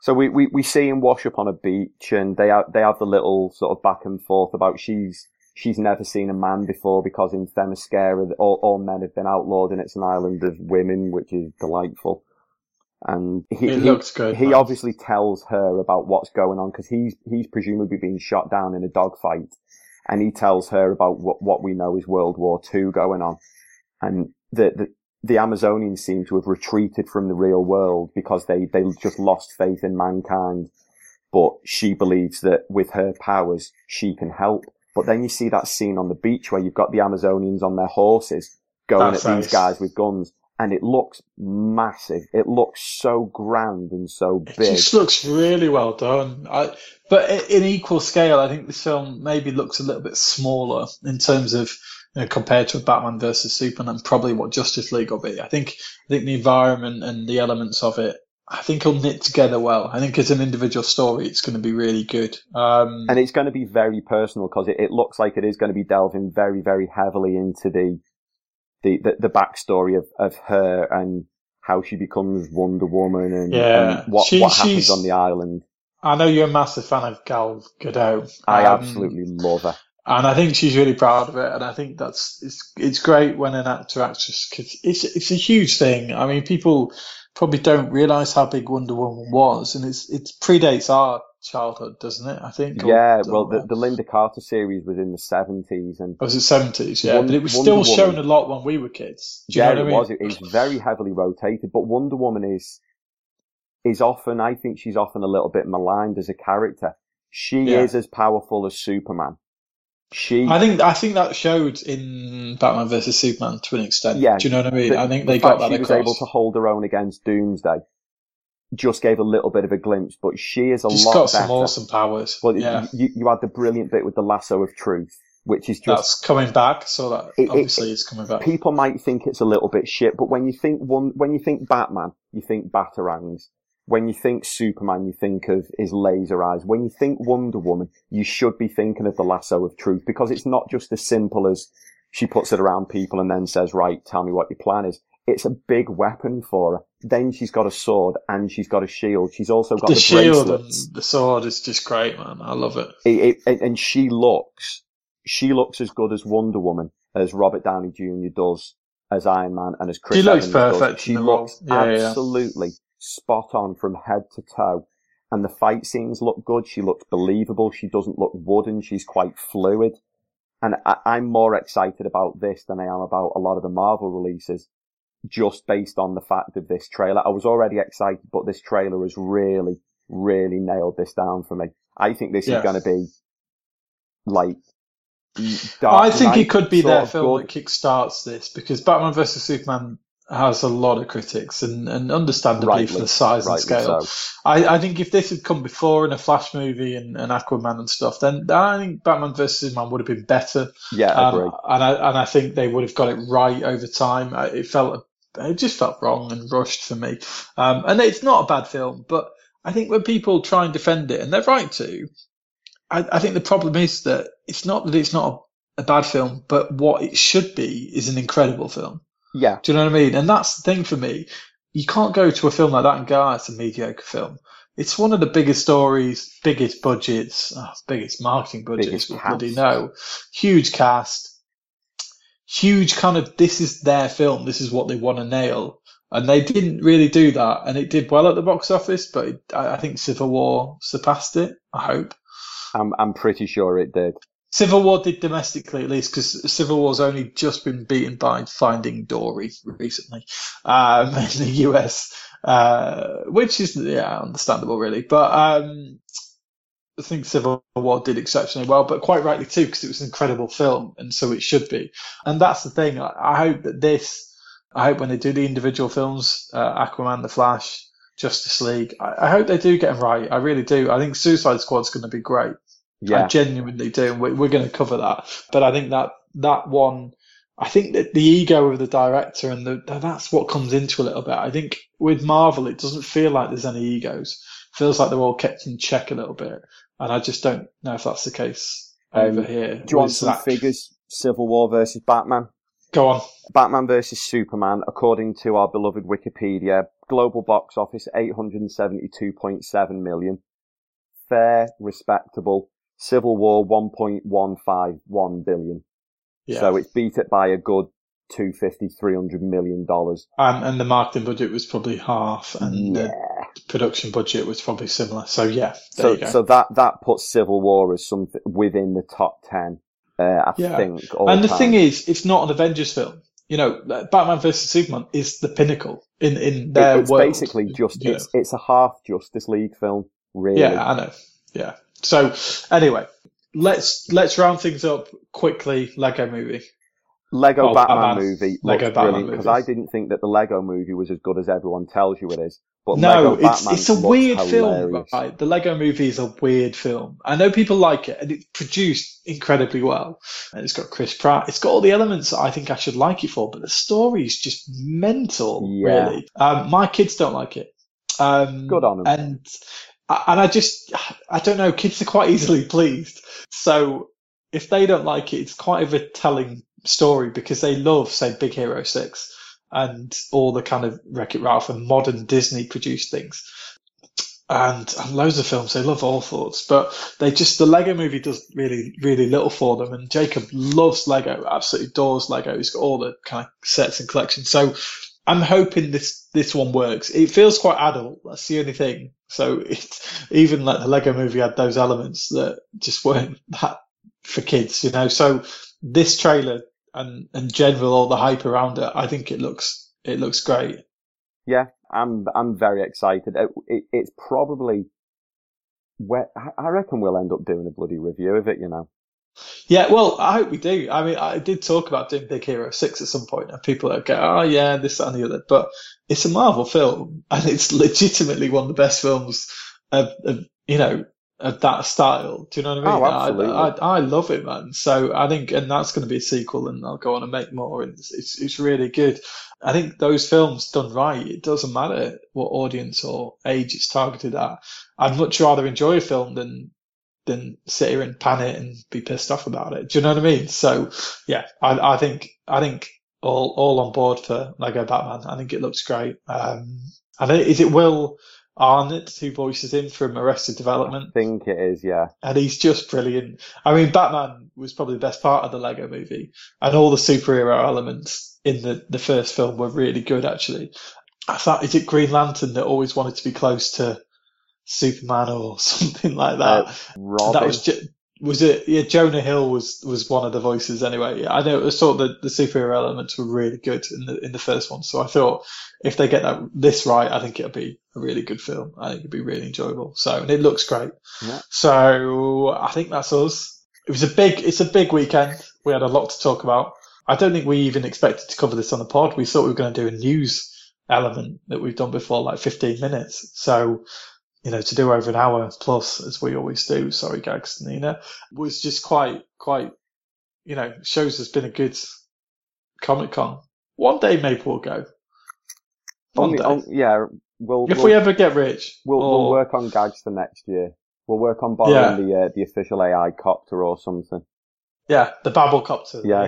So we, we, we see him wash up on a beach and they have, they have the little sort of back and forth about she's, she's never seen a man before because in Themyscira all, all men have been outlawed and it's an island of women, which is delightful. And he, It he, looks good, he obviously tells her about what's going on because he's, he's presumably been shot down in a dogfight and he tells her about what, what we know is World War II going on. And the, the, the Amazonians seem to have retreated from the real world because they, they just lost faith in mankind. But she believes that with her powers, she can help. But then you see that scene on the beach where you've got the Amazonians on their horses going That's at these guys with guns. And it looks massive. It looks so grand and so big. it just looks really well done. I, but in equal scale, I think this film maybe looks a little bit smaller in terms of you know, compared to Batman versus Superman, probably what Justice League will be. I think I think the environment and the elements of it, I think will knit together well. I think as an individual story, it's going to be really good. Um, and it's going to be very personal because it, it looks like it is going to be delving very, very heavily into the the the, the backstory of, of her and how she becomes Wonder Woman and, Yeah. and what She- what happens on the island. I know you're a massive fan of Gal Gadot. I Um, absolutely love her. And I think she's really proud of it. And I think that's it's it's great when an actor actress cause it's it's a huge thing. I mean, people probably don't realize how big Wonder Woman was, and it's it predates our childhood, doesn't it? I think. Yeah, or- well, the, the Lynda Carter series was in the seventies, and oh, was it seventies? Yeah, Won- but it was Wonder still shown a lot when we were kids. Do you yeah, know what it I mean? was. It, it was very heavily rotated, but Wonder Woman is is often. I think she's often a little bit maligned as a character. She Yeah. is as powerful as Superman. She I think I think that showed in Batman versus Superman to an extent. Yeah, Do you know what I mean? the- I think the they got fact that she across. was able to hold her own against Doomsday just gave a little bit of a glimpse, but she is a She's lot got better. some awesome powers. Well, yeah. you, you had the brilliant bit with the lasso of truth, which is just That's coming back, so that It- it- obviously it's coming back. people might think it's a little bit shit, but when you think one, when you think Batman, you think batarangs. When you think Superman, you think of his laser eyes. When you think Wonder Woman, you should be thinking of the lasso of truth because it's not just as simple as she puts it around people and then says, right, tell me what your plan is. It's a big weapon for her. Then she's got a sword and she's got a shield. She's also got the the, shield bracelets. and the sword is just great, man. I love it. It, it, and- she looks, she looks as good as Wonder Woman. as Robert Downey Jr. does as Iron Man and as Chris She looks Evans does. perfect She the role. looks Yeah, yeah, yeah. Spot on from head to toe. And the fight scenes look good. She looks believable. She doesn't look wooden. She's quite fluid. And I, I'm more excited about this than I am about a lot of the Marvel releases, just based on the fact of this trailer. I was already excited, but this trailer has really, really nailed this down for me. I think this Yeah. is going to be like. I think it could be their film good. that kickstarts this because Batman vs Superman has a lot of critics and, and understandably Rightly, for the size and scale. so. I, I think if this had come before in a Flash movie and, and Aquaman and stuff, then I think Batman vs Superman would have been better. Yeah, I Um, agree. and I and I think they would have got it right over time. It felt it just felt wrong and rushed for me. Um, and it's not a bad film, but I think when people try and defend it, and they're right to, I, I think the problem is that it's not that it's not a, a bad film, but what it should be is an incredible film. Yeah, Do you know what I mean? And that's the thing for me. You can't go to a film like that and go, ah, it's a mediocre film. It's one of the biggest stories, biggest budgets, oh, biggest marketing budgets, Biggest we bloody know. Huge cast, huge kind of, this is their film, this is what they want to nail. And they didn't really do that. And it did well at the box office, but it, I, I think Civil War surpassed it, I hope. I'm I'm pretty sure it did. Civil War did domestically at least because Civil War's only just been beaten by Finding Dory recently um, [LAUGHS] in the US, uh, which is yeah understandable really. But um, I think Civil War did exceptionally well, but quite rightly too because it was an incredible film, and so it should be. And that's the thing. I, I hope that this, I hope when they do the individual films, uh, Aquaman, The Flash, Justice League, I, I hope they do get them right. I really do. I think Suicide Squad's going to be great. I genuinely do. and We're, going to cover that. But I think that that one, I think that the ego of the director and the, that's what comes into a little bit. I think with Marvel, it doesn't feel like there's any egos. It feels like they're all kept in check a little bit. And I just don't know if that's the case over Um, here. do you want some figures? Civil War versus Batman. Go on. Batman versus Superman, according to our beloved Wikipedia, global box office 872.7 million. Fair, respectable. Civil War 1.151 billion. Yeah. So it's beat it by a good 250, 300 million dollars. and, and the marketing budget was probably half, and Yeah. the production budget was probably similar. So yeah, there So, you go. so that, that puts Civil War as something within the top 10, uh, I Yeah. think. and the time. thing is, it's not an Avengers film. You know, Batman versus Superman is the pinnacle in in their it's world. basically just, it's, it's a half Justice League film, really. Yeah, I know. Yeah. So anyway, let's let's round things up quickly. Lego Movie. Lego Oh, Batman, Batman. movie Lego Batman because. I didn't think that the Lego movie was as good as everyone tells you it is. But No, Lego it's Batman it's a weird film, right? The Lego Movie is a weird film. I know people like it, and it's produced incredibly well. And it's got Chris Pratt. It's got all the elements that I think I should like it for, but the story is just mental, Yeah. really. Um, my kids don't like it. Um, Good on 'em. And and I just I don't know. Kids are quite easily [LAUGHS] pleased, so if they don't like it, it's quite of a telling story because they love, say, Big Hero Six and all the kind of Wreck It Ralph and modern Disney produced things. And, and loads of films, they love all sorts, but they just, the Lego movie does really, really little for them. And Jacob loves Lego, absolutely adores Lego. He's got all the kind of sets and collections. So I'm hoping this, this one works. It feels quite adult. That's the only thing. So it's even like the Lego movie had those elements that just weren't that for kids, you know? So this trailer and, and general, all the hype around it, I think it looks, it looks great. Yeah, I'm I'm very excited. It, it, it's probably where I I reckon we'll end up doing a bloody review of it. You know. Yeah, well, I hope we do. I mean, I did talk about doing Big Hero 6 at some point, and people go, oh, yeah, this, that, and the other. But it's a Marvel film, [LAUGHS] and it's legitimately one of the best films of, of you know, of that style. Do you know what I oh, mean? Oh, absolutely. I, I, I love it, man. So I think, and that's going to be a sequel, and I'll go on and make more, and it's, it's, it's really good. I think those films done right, it doesn't matter what audience or age it's targeted at. I'd much rather enjoy a film than than sit here and pan it and be pissed off about it. Do you know what I mean? So yeah, I, I think I think all all on board for Lego Batman. I think it looks great. Um, I think is it will Arnett who voices him from Arrested Development. I think it is, yeah. And he's just brilliant. I mean, Batman was probably the best part of the Lego movie, and all the superhero elements in the, the first film were really good, actually. I thought, is it Green Lantern that always wanted to be close to Superman or [LAUGHS] something like that? Uh, that was ju- was it? Yeah, Jonah Hill was was one of the voices anyway. I know I thought that the superhero elements were really good in the in the first one, so I thought if they get that this right, I think it'll be a really good film. I think it'd be really enjoyable. So and it looks great. Yeah. So I think that's us. It was a big it's a big weekend. We had a lot to talk about. I don't think we even expected to cover this on the pod. We thought we were going to do a news element that we've done before, like 15 minutes. So you know, to do over an hour plus, as we always do, sorry, Gags and Nina, was just quite, quite, you know, shows there's been a good Comic Con. One day maybe we'll go. One day. on- yeah, we'll, if we'll, we ever get rich, we'll, we'll work on gags for next year. We'll work on borrowing the uh, the official AI copter or something. yeah, the Babel copter. Yeah.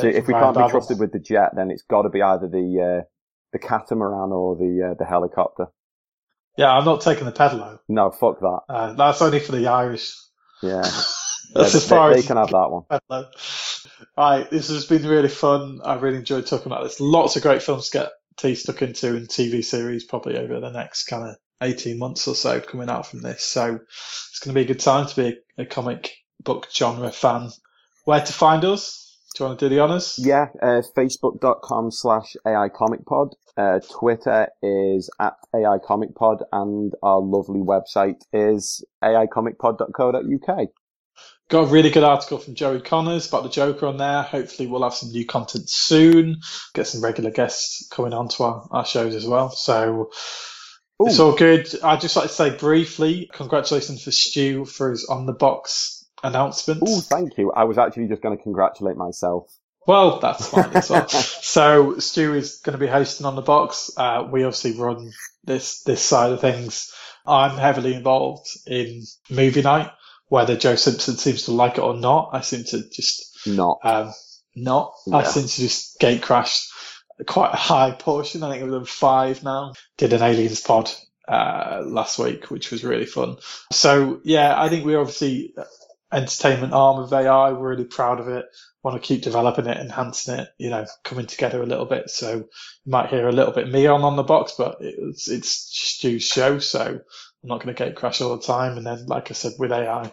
So if we Ryan can't be trusted with the jet, then it's got to be either the uh, the catamaran or the uh, the helicopter. Yeah, I'm not taking the pedalo. No, fuck that. Uh, that's only for the Irish. Yeah, [LAUGHS] That's Yeah, as far they, as they can have that one. [LAUGHS] Right, this has been really fun. I really enjoyed talking about this. Lots of great films to get teeth stuck into and TV series probably over the next kind of 18 months or so coming out from this. So it's going to be a good time to be a, a comic book genre fan. Where to find us? Do you want to do the honours? Yeah, uh, facebook.com slash AI Comic Pod. Uh, Twitter is at AI Comic Pod and our lovely website is aicomicpod.co.uk. Got a really good article from Joey Connors about the Joker on there. Hopefully we'll have some new content soon. Get some regular guests coming on to our, our shows as well. So it's all good. I'd just like to say briefly, congratulations for Stu for his on the box announcement. Oh, thank you. I was actually just going to congratulate myself. Well, that's fine as well. [LAUGHS] so Stu is going to be hosting on the box. Uh, we obviously run this this side of things. I'm heavily involved in movie night, whether Joe Simpson seems to like it or not. I seem to just Not. um, not. I seem to just gate crashed quite a high portion. I think we've done five now. Did an aliens pod uh, last week, which was really fun. So yeah, I think we're obviously entertainment arm of AI. We're really proud of it. Want to keep developing it, enhancing it. You know, coming together a little bit. So you might hear a little bit me on on the box, but it's it's Stu's show, so I'm not going to get crash all the time. And then, like I said, with AI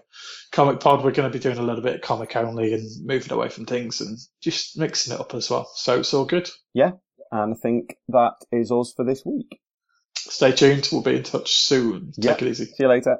Comic Pod, we're going to be doing a little bit of comic only and moving away from things and just mixing it up as well. So it's all good. Yeah. And I think that is us for this week. Stay tuned. We'll be in touch soon. Take it easy. See you later.